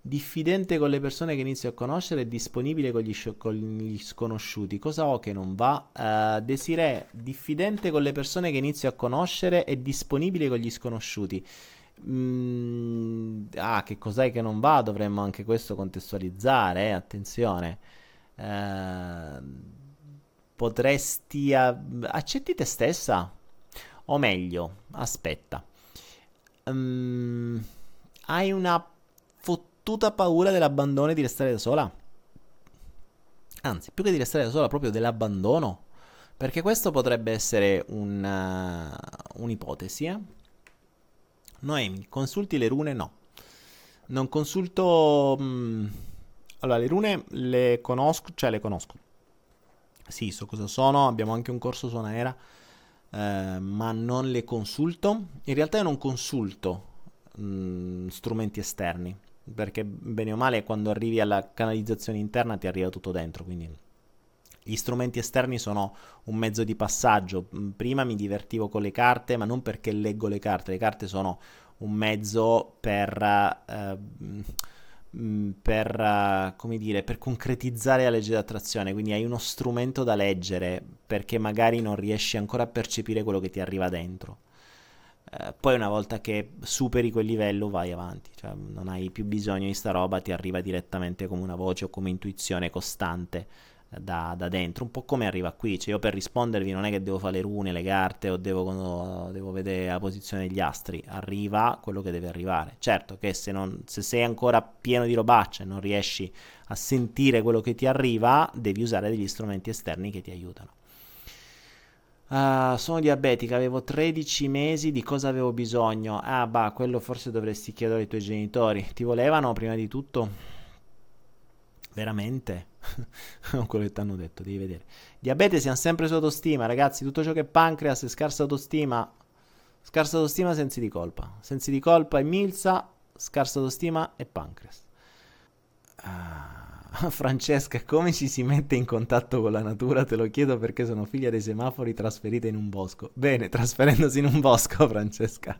diffidente con le persone che inizio a conoscere e disponibile con gli, sci- con gli sconosciuti. Cosa ho che non va? Uh, Desiree, diffidente con le persone che inizio a conoscere e disponibile con gli sconosciuti. Mm, ah, che cos'è che non va? Dovremmo anche questo contestualizzare, eh? attenzione. Eh, potresti... A- accetti te stessa? O meglio, aspetta. Um, hai una fottuta paura dell'abbandono e di restare da sola? Anzi, più che di restare da sola, proprio dell'abbandono. Perché questo potrebbe essere un, uh, un'ipotesi, eh? Noemi, consulti le rune? No. Non consulto... Mh, mm, allora, le rune le conosco, cioè le conosco. Sì, so cosa sono, abbiamo anche un corso suonaera, eh, ma non le consulto. In realtà io non consulto mh, mm, strumenti esterni, perché bene o male quando arrivi alla canalizzazione interna ti arriva tutto dentro, quindi gli strumenti esterni sono un mezzo di passaggio. Mm, prima mi divertivo con le carte, ma non perché leggo le carte, le carte sono un mezzo per... Uh, per, uh, come dire, per concretizzare la legge d'attrazione, quindi hai uno strumento da leggere perché magari non riesci ancora a percepire quello che ti arriva dentro. Uh, poi una volta che superi quel livello vai avanti, cioè non hai più bisogno di sta roba, ti arriva direttamente come una voce o come intuizione costante da, da, dentro, un po' come arriva qui, cioè io per rispondervi non è che devo fare le rune, le carte o devo, devo vedere la posizione degli astri, arriva quello che deve arrivare. Certo che se, non, se sei ancora pieno di robacce e non riesci a sentire quello che ti arriva, devi usare degli strumenti esterni che ti aiutano. Uh, sono diabetica, avevo 13 mesi, di cosa avevo bisogno? Ah, bah, quello forse dovresti chiedere ai tuoi genitori. Ti volevano prima di tutto? Veramente? quello che ti hanno detto, devi vedere. Diabete siamo sempre su autostima, ragazzi. Tutto ciò che è pancreas e scarsa autostima. Scarsa autostima, sensi di colpa. Sensi di colpa e milza, scarsa autostima e pancreas. Ah, Francesca, come ci si mette in contatto con la natura? Te lo chiedo perché sono figlia dei semafori trasferita in un bosco. Bene, trasferendosi in un bosco, Francesca.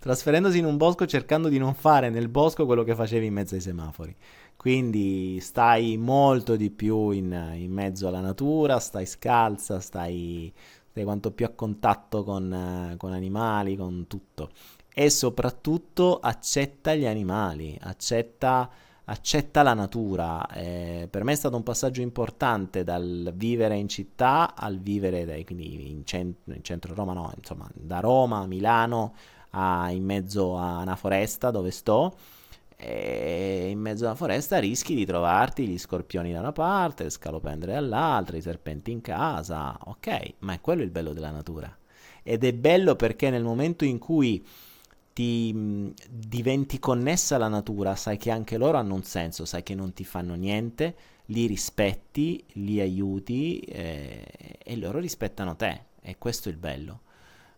Trasferendosi in un bosco cercando di non fare nel bosco quello che facevi in mezzo ai semafori. Quindi stai molto di più in, in mezzo alla natura, stai scalza, stai, stai quanto più a contatto con, con animali, con tutto. E soprattutto accetta gli animali, accetta accetta la natura. Eh, per me è stato un passaggio importante dal vivere in città al vivere dai, quindi in, cent- in, centro Roma, no, insomma, da Roma a Milano a, in mezzo a una foresta dove sto e in mezzo alla foresta rischi di trovarti gli scorpioni da una parte, le scalopendre dall'altra, i serpenti in casa, ok, ma è quello il bello della natura. Ed è bello perché nel momento in cui ti mh, diventi connessa alla natura, sai che anche loro hanno un senso, sai che non ti fanno niente, li rispetti, li aiuti eh, e loro rispettano te. E questo è il bello.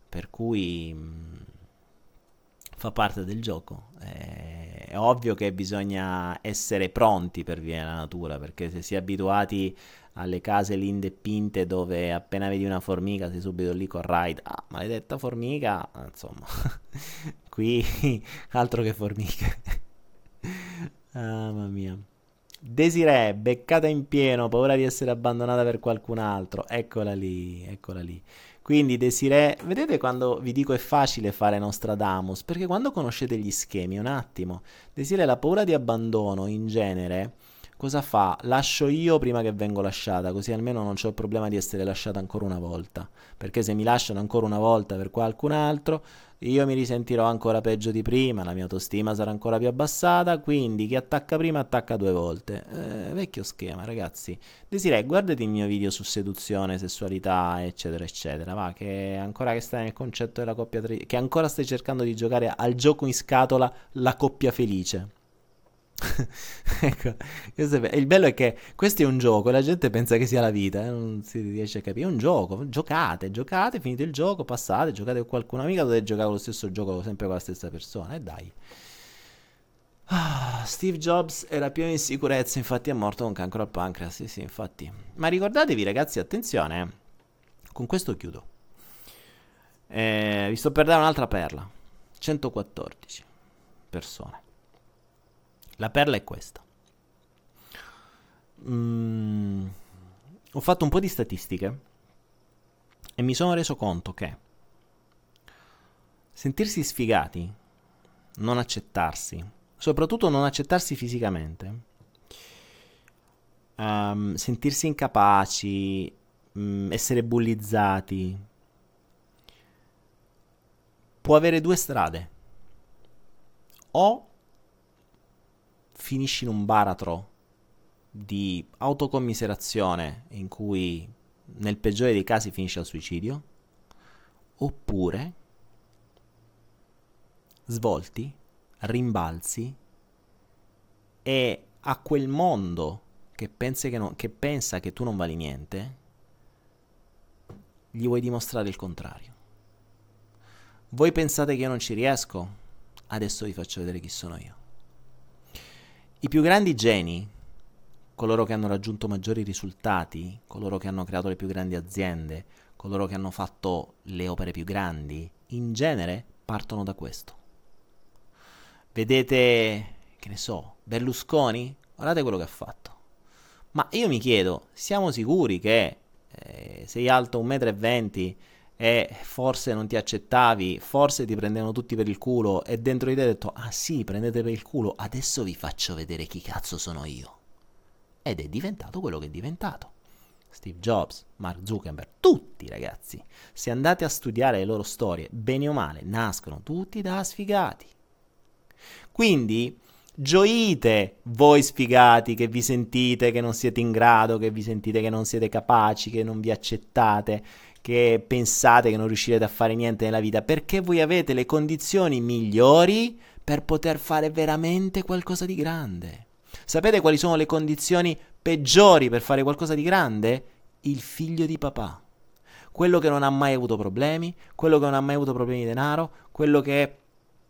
Per cui... Mh, fa parte del gioco. Eh, è ovvio che bisogna essere pronti per vivere nella natura, perché se si è abituati alle case linde e pinte dove appena vedi una formica sei subito lì con ride, ah, maledetta formica, insomma, qui altro che formiche. ah, mamma mia. Desiree, beccata in pieno, paura di essere abbandonata per qualcun altro. Eccola lì, eccola lì. Quindi Desiree, vedete quando vi dico è facile fare Nostradamus? Perché quando conoscete gli schemi, un attimo, Desiree la paura di abbandono in genere cosa fa? Lascio io prima che vengo lasciata, così almeno non c'ho il problema di essere lasciata ancora una volta. Perché se mi lasciano ancora una volta per qualcun altro, io mi risentirò ancora peggio di prima, la mia autostima sarà ancora più abbassata, quindi chi attacca prima attacca due volte. Eh, vecchio schema, ragazzi. Desiree, guardati il mio video su seduzione, sessualità, eccetera, eccetera. Va, che ancora che stai nel concetto della coppia tri- che ancora stai cercando di giocare al gioco in scatola la coppia felice. ecco, il bello è che questo è un gioco la gente pensa che sia la vita, eh? non si riesce a capire. È un gioco, giocate, giocate, finite il gioco, passate, giocate con qualcuno, mica dovete giocare lo stesso gioco sempre con la stessa persona, e dai. Ah, Steve Jobs era pieno di sicurezza, infatti è morto con cancro al pancreas, sì sì, infatti. Ma ricordatevi ragazzi, attenzione, eh. con questo chiudo. Eh, vi sto per dare un'altra perla, 114 persone la perla è questa. Mm, ho fatto un po' di statistiche e mi sono reso conto che sentirsi sfigati non accettarsi, soprattutto non accettarsi fisicamente, um, sentirsi incapaci, um, essere bullizzati, può avere due strade. O finisci in un baratro di autocommiserazione in cui nel peggiore dei casi finisce al suicidio, oppure svolti, rimbalzi e a quel mondo che, che, non, che pensa che tu non vali niente, gli vuoi dimostrare il contrario. Voi pensate che io non ci riesco? Adesso vi faccio vedere chi sono io. I più grandi geni, coloro che hanno raggiunto maggiori risultati, coloro che hanno creato le più grandi aziende, coloro che hanno fatto le opere più grandi, in genere partono da questo. Vedete, che ne so, Berlusconi? Guardate quello che ha fatto. Ma io mi chiedo, siamo sicuri che eh, sei alto 1,20 m e forse non ti accettavi, forse ti prendevano tutti per il culo e dentro di te hai detto, ah sì, prendete per il culo, adesso vi faccio vedere chi cazzo sono io. Ed è diventato quello che è diventato. Steve Jobs, Mark Zuckerberg, tutti ragazzi, se andate a studiare le loro storie, bene o male, nascono tutti da sfigati. Quindi gioite voi sfigati che vi sentite che non siete in grado, che vi sentite che non siete capaci, che non vi accettate, che pensate che non riuscirete a fare niente nella vita, perché voi avete le condizioni migliori per poter fare veramente qualcosa di grande. Sapete quali sono le condizioni peggiori per fare qualcosa di grande? Il figlio di papà. Quello che non ha mai avuto problemi, quello che non ha mai avuto problemi di denaro, quello che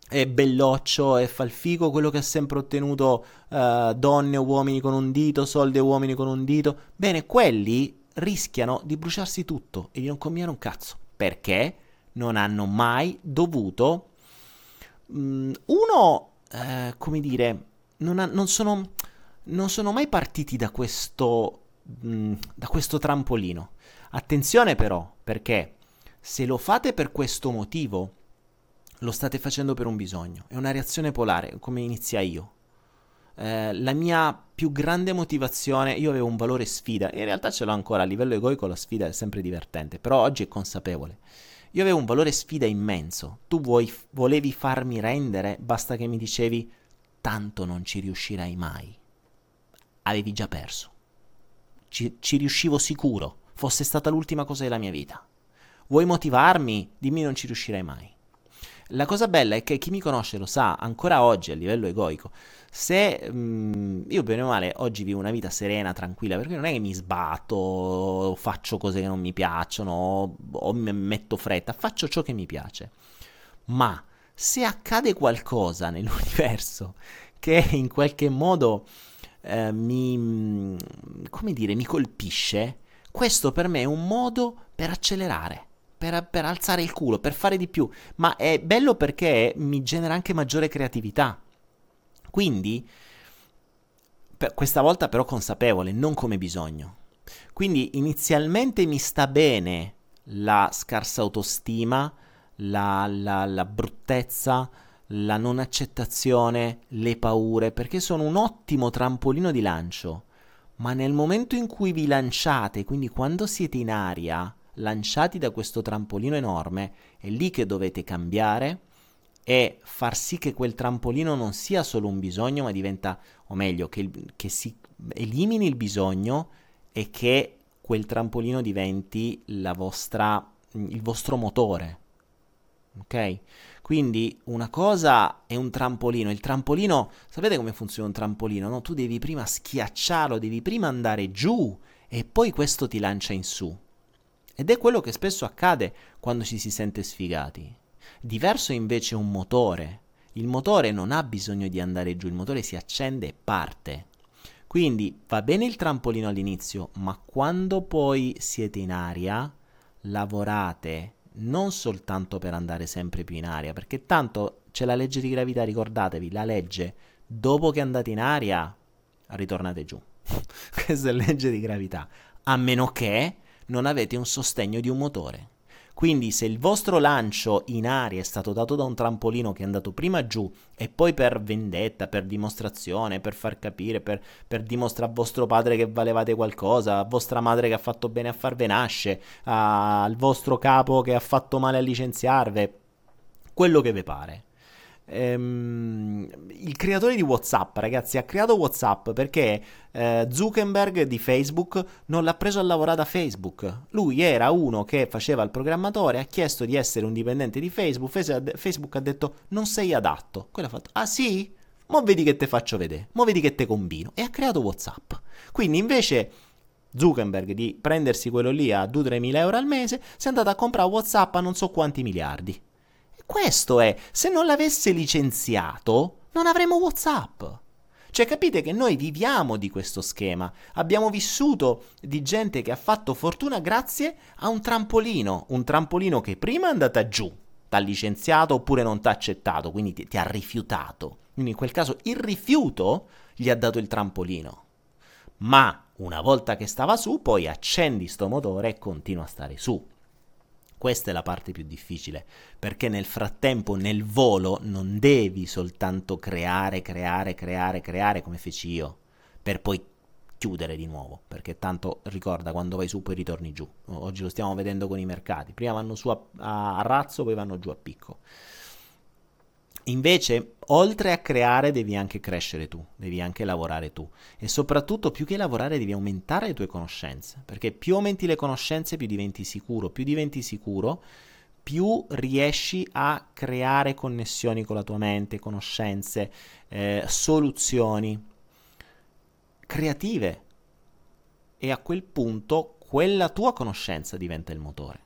è belloccio e fa il figo, quello che ha sempre ottenuto uh, donne o uomini con un dito, soldi e uomini con un dito. Bene, quelli rischiano di bruciarsi tutto e di non combinare un cazzo. Perché non hanno mai dovuto... Um, uno, uh, come dire, non, ha, non, sono, non, sono, mai partiti da questo, um, da questo trampolino. Attenzione però, perché se lo fate per questo motivo lo state facendo per un bisogno, è una reazione polare, come inizia io. Eh, la mia più grande motivazione, io avevo un valore sfida, in realtà ce l'ho ancora, a livello egoico la sfida è sempre divertente, però oggi è consapevole. Io avevo un valore sfida immenso, tu vuoi, volevi farmi rendere, basta che mi dicevi tanto non ci riuscirai mai. Avevi già perso. Ci, ci riuscivo sicuro, fosse stata l'ultima cosa della mia vita. Vuoi motivarmi? Dimmi non ci riuscirai mai. La cosa bella è che chi mi conosce lo sa, ancora oggi a livello egoico, se mh, mm, io bene o male oggi vivo una vita serena, tranquilla, perché non è che mi sbatto, faccio cose che non mi piacciono o, o mi metto fretta, faccio ciò che mi piace. Ma se accade qualcosa nell'universo che in qualche modo eh, mi, mm, come dire, mi colpisce, questo per me è un modo per accelerare per, per, alzare il culo, per fare di più, ma è bello perché mi genera anche maggiore creatività. Quindi, questa volta però consapevole, non come bisogno. Quindi inizialmente mi sta bene la scarsa autostima, la, la, la bruttezza, la non accettazione, le paure, perché sono un ottimo trampolino di lancio. Ma nel momento in cui vi lanciate, quindi quando siete in aria, lanciati da questo trampolino enorme, è lì che dovete cambiare e far sì che quel trampolino non sia solo un bisogno, ma diventa, o meglio, che, che si elimini il bisogno e che quel trampolino diventi vostra, il vostro motore. Ok? Quindi una cosa è un trampolino. Il trampolino, sapete come funziona un trampolino? No? Tu devi prima schiacciarlo, devi prima andare giù e poi questo ti lancia in su. Ed è quello che spesso accade quando ci si sente sfigati. Diverso invece un motore. Il motore non ha bisogno di andare giù, il motore si accende e parte. Quindi va bene il trampolino all'inizio, ma quando poi siete in aria, lavorate non soltanto per andare sempre più in aria, perché tanto c'è la legge di gravità, ricordatevi, la legge, dopo che andate in aria, ritornate giù. Questa è la legge di gravità. A meno che non avete un sostegno di un motore. Quindi se il vostro lancio in aria è stato dato da un trampolino che è andato prima giù e poi per vendetta, per dimostrazione, per far capire, per, per dimostrare a vostro padre che valevate qualcosa, a vostra madre che ha fatto bene a farve nasce, al vostro capo che ha fatto male a licenziarvi, quello che vi pare ehm, il creatore di WhatsApp, ragazzi, ha creato WhatsApp perché eh, Zuckerberg di Facebook non l'ha preso a lavorare da Facebook. Lui era uno che faceva il programmatore, ha chiesto di essere un dipendente di Facebook, Facebook ha detto non sei adatto. Quello ha fatto, ah sì? Mo vedi che te faccio vedere, mo vedi che te combino. E ha creato WhatsApp. Quindi invece... Zuckerberg di prendersi quello lì a 2-3 mila euro al mese, si è andato a comprare WhatsApp a non so quanti miliardi. Questo è, se non l'avesse licenziato, non avremmo WhatsApp. Cioè capite che noi viviamo di questo schema, abbiamo vissuto di gente che ha fatto fortuna grazie a un trampolino, un trampolino che prima è andata giù, t'ha licenziato oppure non t'ha accettato, quindi ti, ti ha rifiutato. Quindi in quel caso il rifiuto gli ha dato il trampolino. Ma una volta che stava su, poi accendi sto motore e continua a stare su. Questa è la parte più difficile, perché nel frattempo nel volo non devi soltanto creare, creare, creare, creare come feci io, per poi chiudere di nuovo, perché tanto ricorda quando vai su poi ritorni giù. Oggi lo stiamo vedendo con i mercati, prima vanno su a, a, razzo, poi vanno giù a picco. Invece, oltre a creare, devi anche crescere tu, devi anche lavorare tu. E soprattutto più che lavorare devi aumentare le tue conoscenze, perché più aumenti le conoscenze più diventi sicuro, più diventi sicuro, più riesci a creare connessioni con la tua mente, conoscenze, eh, soluzioni creative. E a quel punto quella tua conoscenza diventa il motore.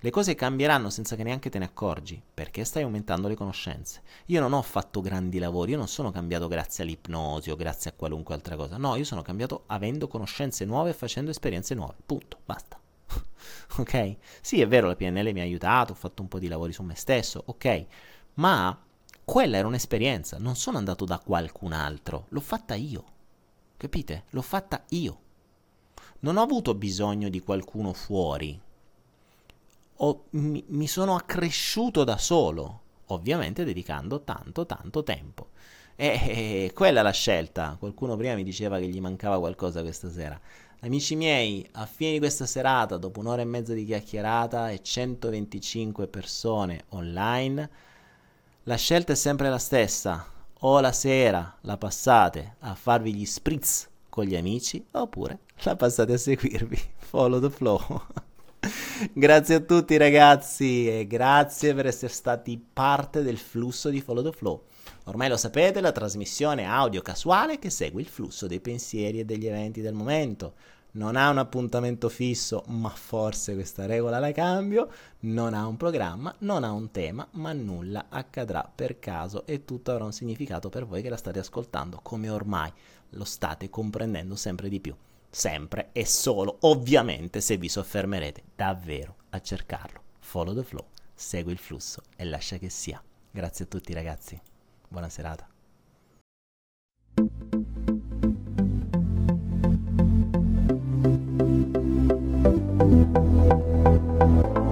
Le cose cambieranno senza che neanche te ne accorgi, perché stai aumentando le conoscenze. Io non ho fatto grandi lavori, io non sono cambiato grazie all'ipnosi o grazie a qualunque altra cosa. No, io sono cambiato avendo conoscenze nuove e facendo esperienze nuove. Punto, basta. ok? Sì, è vero, la PNL mi ha aiutato, ho fatto un po' di lavori su me stesso, ok? Ma quella era un'esperienza, non sono andato da qualcun altro, l'ho fatta io. Capite? L'ho fatta io. Non ho avuto bisogno di qualcuno fuori ho, mi, mi sono accresciuto da solo, ovviamente dedicando tanto, tanto tempo. E, quella è la scelta. Qualcuno prima mi diceva che gli mancava qualcosa questa sera. Amici miei, a fine di questa serata, dopo un'ora e mezza di chiacchierata e 125 persone online, la scelta è sempre la stessa. O la sera la passate a farvi gli spritz con gli amici, oppure la passate a seguirvi. Follow the flow. Grazie a tutti ragazzi e grazie per essere stati parte del flusso di Follow the Flow. Ormai lo sapete, la trasmissione audio casuale che segue il flusso dei pensieri e degli eventi del momento. Non ha un appuntamento fisso, ma forse questa regola la cambio. Non ha un programma, non ha un tema, ma nulla accadrà per caso e tutto avrà un significato per voi che la state ascoltando, come ormai lo state comprendendo sempre di più sempre e solo, ovviamente, se vi soffermerete davvero a cercarlo. Follow the flow, segui il flusso e lascia che sia. Grazie a tutti ragazzi, buona serata. Thank you.